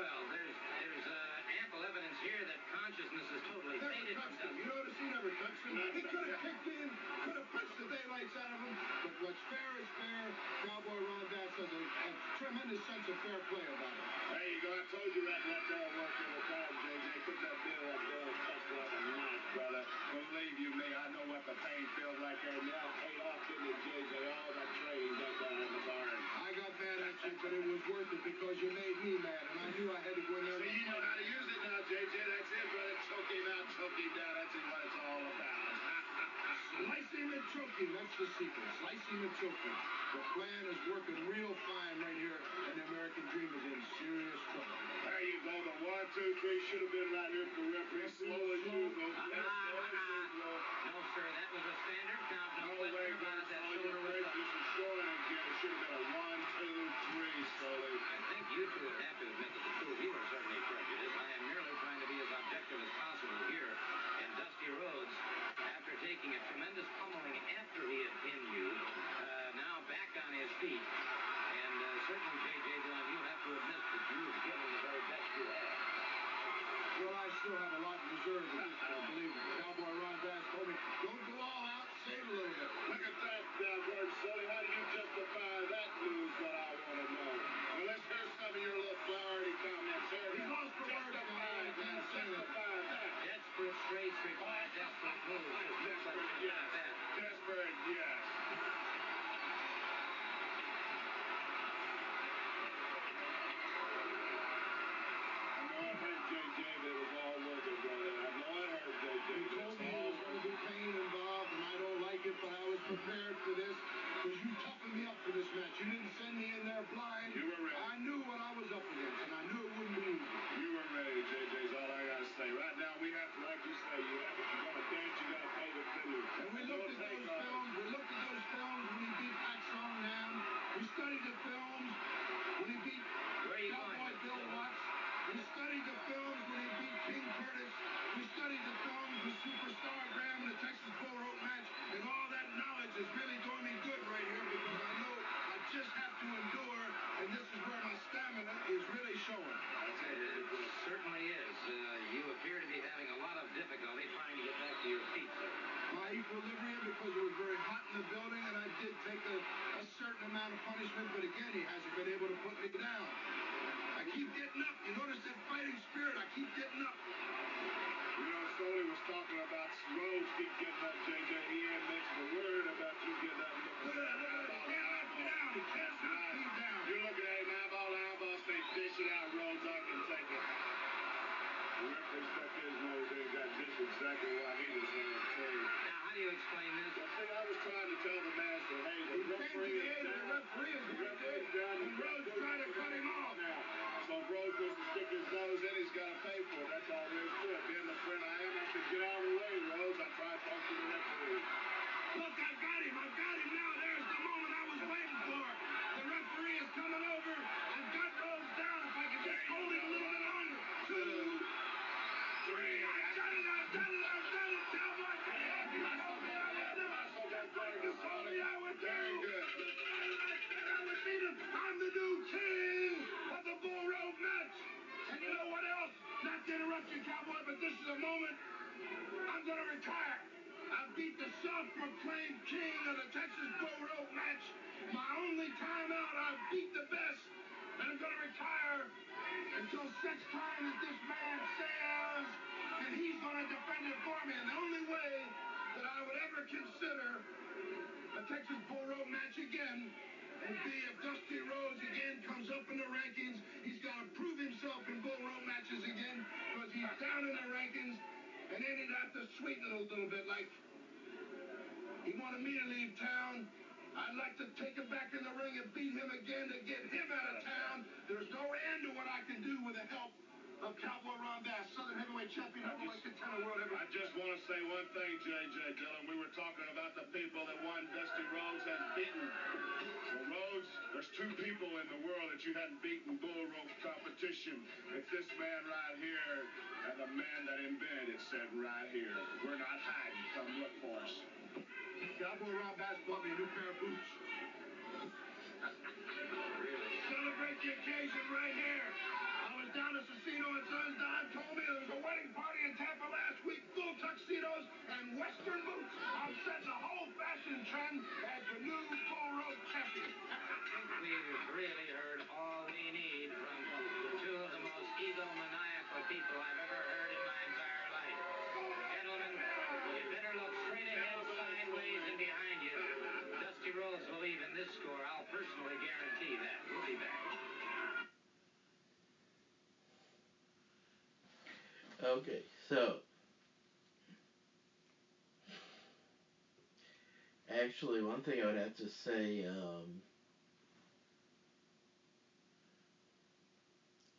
Well, there's there's uh, ample evidence here that consciousness is totally Never faded from touched him. Dusty. You notice he never touched him. He could have kicked in, could have punched the daylights out of him. But what's fair is fair. Cowboy Ron Bass has a, a tremendous tremendous sense of fair play about it. There you go. I told you that left arm worked every time, JJ. Put that bill up there and touch a knife, brother. Believe you me, I know what the pain feels like there. Now paid off, didn't it, JJ? All that training back down in the barn. I got mad at you, but it was worth it because you made me mad, and I knew I had to go in there. See, you know how to use it now, JJ. That's it, brother. Choke him out, choke him down. That's what it's all about. Slice him and choke him. That's the secret. Slice him and choke him. The plan is working real fine right here, and the American Dream is in serious trouble. There you go. The one, two, three should have been right here for the referee. Slow as usual. Ah, yes, ah, slow as usual. Ah. No, sir, that was a standard count. No, No question way, about it. That Solie. shoulder Your was up. gracious is showing again. It should have been a one, two, three, Solie. I think you two would have to admit that the two of you are certainly prejudiced. I am merely trying to be as objective as possible here. And Dusty Rhodes, after taking a tremendous pummeling after he had pinned you, uh, now back on his feet. And uh, certainly, J.J. Dillon, you have to admit that you've given the very best you have. Well, I still have a lot in reserve at this point, believe me. Cowboy Ron Bass told me, don't go all out, save a little bit. Look at that now, word, Solie. How do you justify that news? What I want to know. Well, let's hear some of your little flowery comments here. He's now. lost for words, Justify Cowboy. that. Can't say that. Justify that. Desperate straights require desperate moves. There's no Desperate, question yes. about that. Desperate, yes. I know it hurt JJ, but it was all worth it, brother. I know it hurt JJ, You but told it's me all there was going to be pain involved, and I don't like it, but I was prepared for this because you toughened me up for this match. You didn't send me in there blind. You were ready. I knew what I was up against, and I but again, he hasn't been able to put me down. I keep getting up. You notice that fighting spirit? I keep getting up. You know, Solie was talking about Rhodes keep getting up, JJ. He ain't mentioned a word about you getting up. Look at that. Look at that. He can't knock me down. He can't knock me down. You're looking at him eyeball to eyeball, say, dish it out, Rhodes. I can take it. The referee stuck his nose in, got dished exactly what self-proclaimed king of the Texas Bull Rope match. My only time out, I beat the best. And I'm going to retire until such time as this man says, and he's going to defend it for me. And the only way that I would ever consider a Texas Bull Rope match again would be if Dusty Rhodes again comes up in the rankings. He's got to prove himself in Bull Rope matches again because he's down in the rankings. And then he'd have to sweeten it a little bit. Like he wanted me to leave town. I'd like to take him back in the ring and beat him again to get him out of town. There's no end to what I can do with the help of Cowboy Ron Bass, Southern Heavyweight Champion, Heavyweight just- Contender, World Heavyweight. I just want to say one thing, JJ Dillon. We were talking about the people that one Dusty Rhodes has beaten. Well, Rhodes, there's two people in the world that you hadn't beaten bull rope competition. It's this man right here and the man that invented it said right here. We're not hiding. Come look for us. Cowboy Ron Bass bought me a new pair of boots. really? Celebrate the occasion right here. I was down at Casino and Son's Don told me there was a wedding party in Tampa last week. Full tuxedos and western boots. I'm setting the whole fashion trend as the new full road champion. I think we've really heard all we need from two of the most egomaniacal people I've ever heard. personally guarantee that. We'll be back. Okay, so actually, one thing I would have to say um,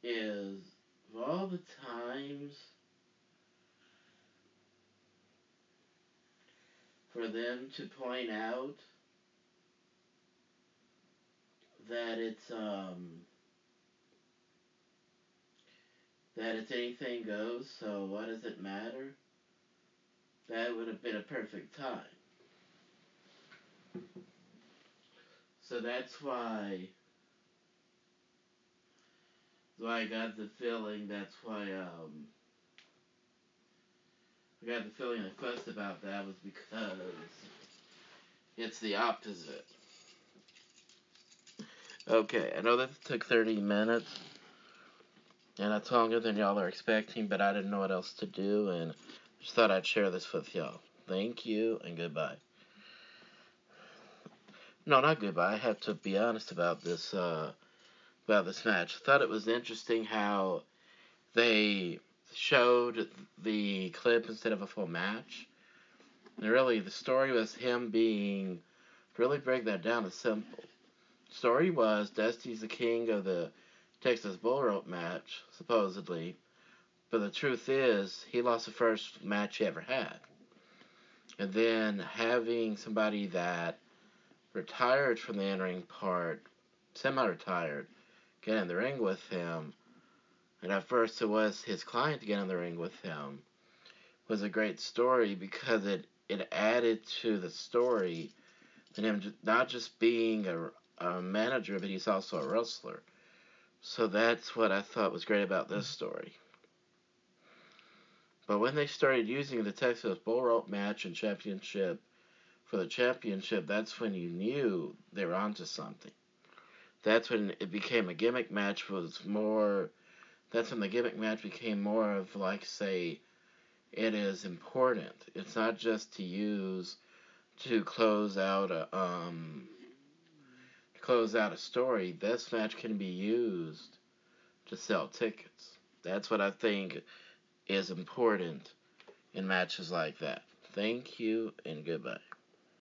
is of all the times for them to point out that it's um that it's anything goes, so what does it matter? That would have been a perfect time. So that's why so I got the feeling that's why um I got the feeling I fussed about that was because it's the opposite. Okay, I know that took 30 minutes, and that's longer than y'all are expecting, but I didn't know what else to do, and just thought I'd share this with y'all. Thank you, and goodbye. No, not goodbye. I have to be honest about this, uh, about this match. Thought it was interesting how they showed the clip instead of a full match. And really, the story was him being, really break that down, is simple story was Dusty's the king of the Texas Bull Rope match, supposedly. But the truth is, he lost the first match he ever had. And then having somebody that retired from the in ring part, semi retired, get in the ring with him, and at first it was his client to get in the ring with him, was a great story because it, it added to the story and him not just being a, a manager, but he's also a wrestler. So that's what I thought was great about this story. But when they started using the Texas Bull Rope match and championship for the championship, that's when you knew they were onto something. That's when it became a gimmick match. Was more. That's when the gimmick match became more of like say, it is important. It's not just to use to close out a um close out a story, this match can be used to sell tickets. That's what I think is important in matches like that. Thank you and goodbye.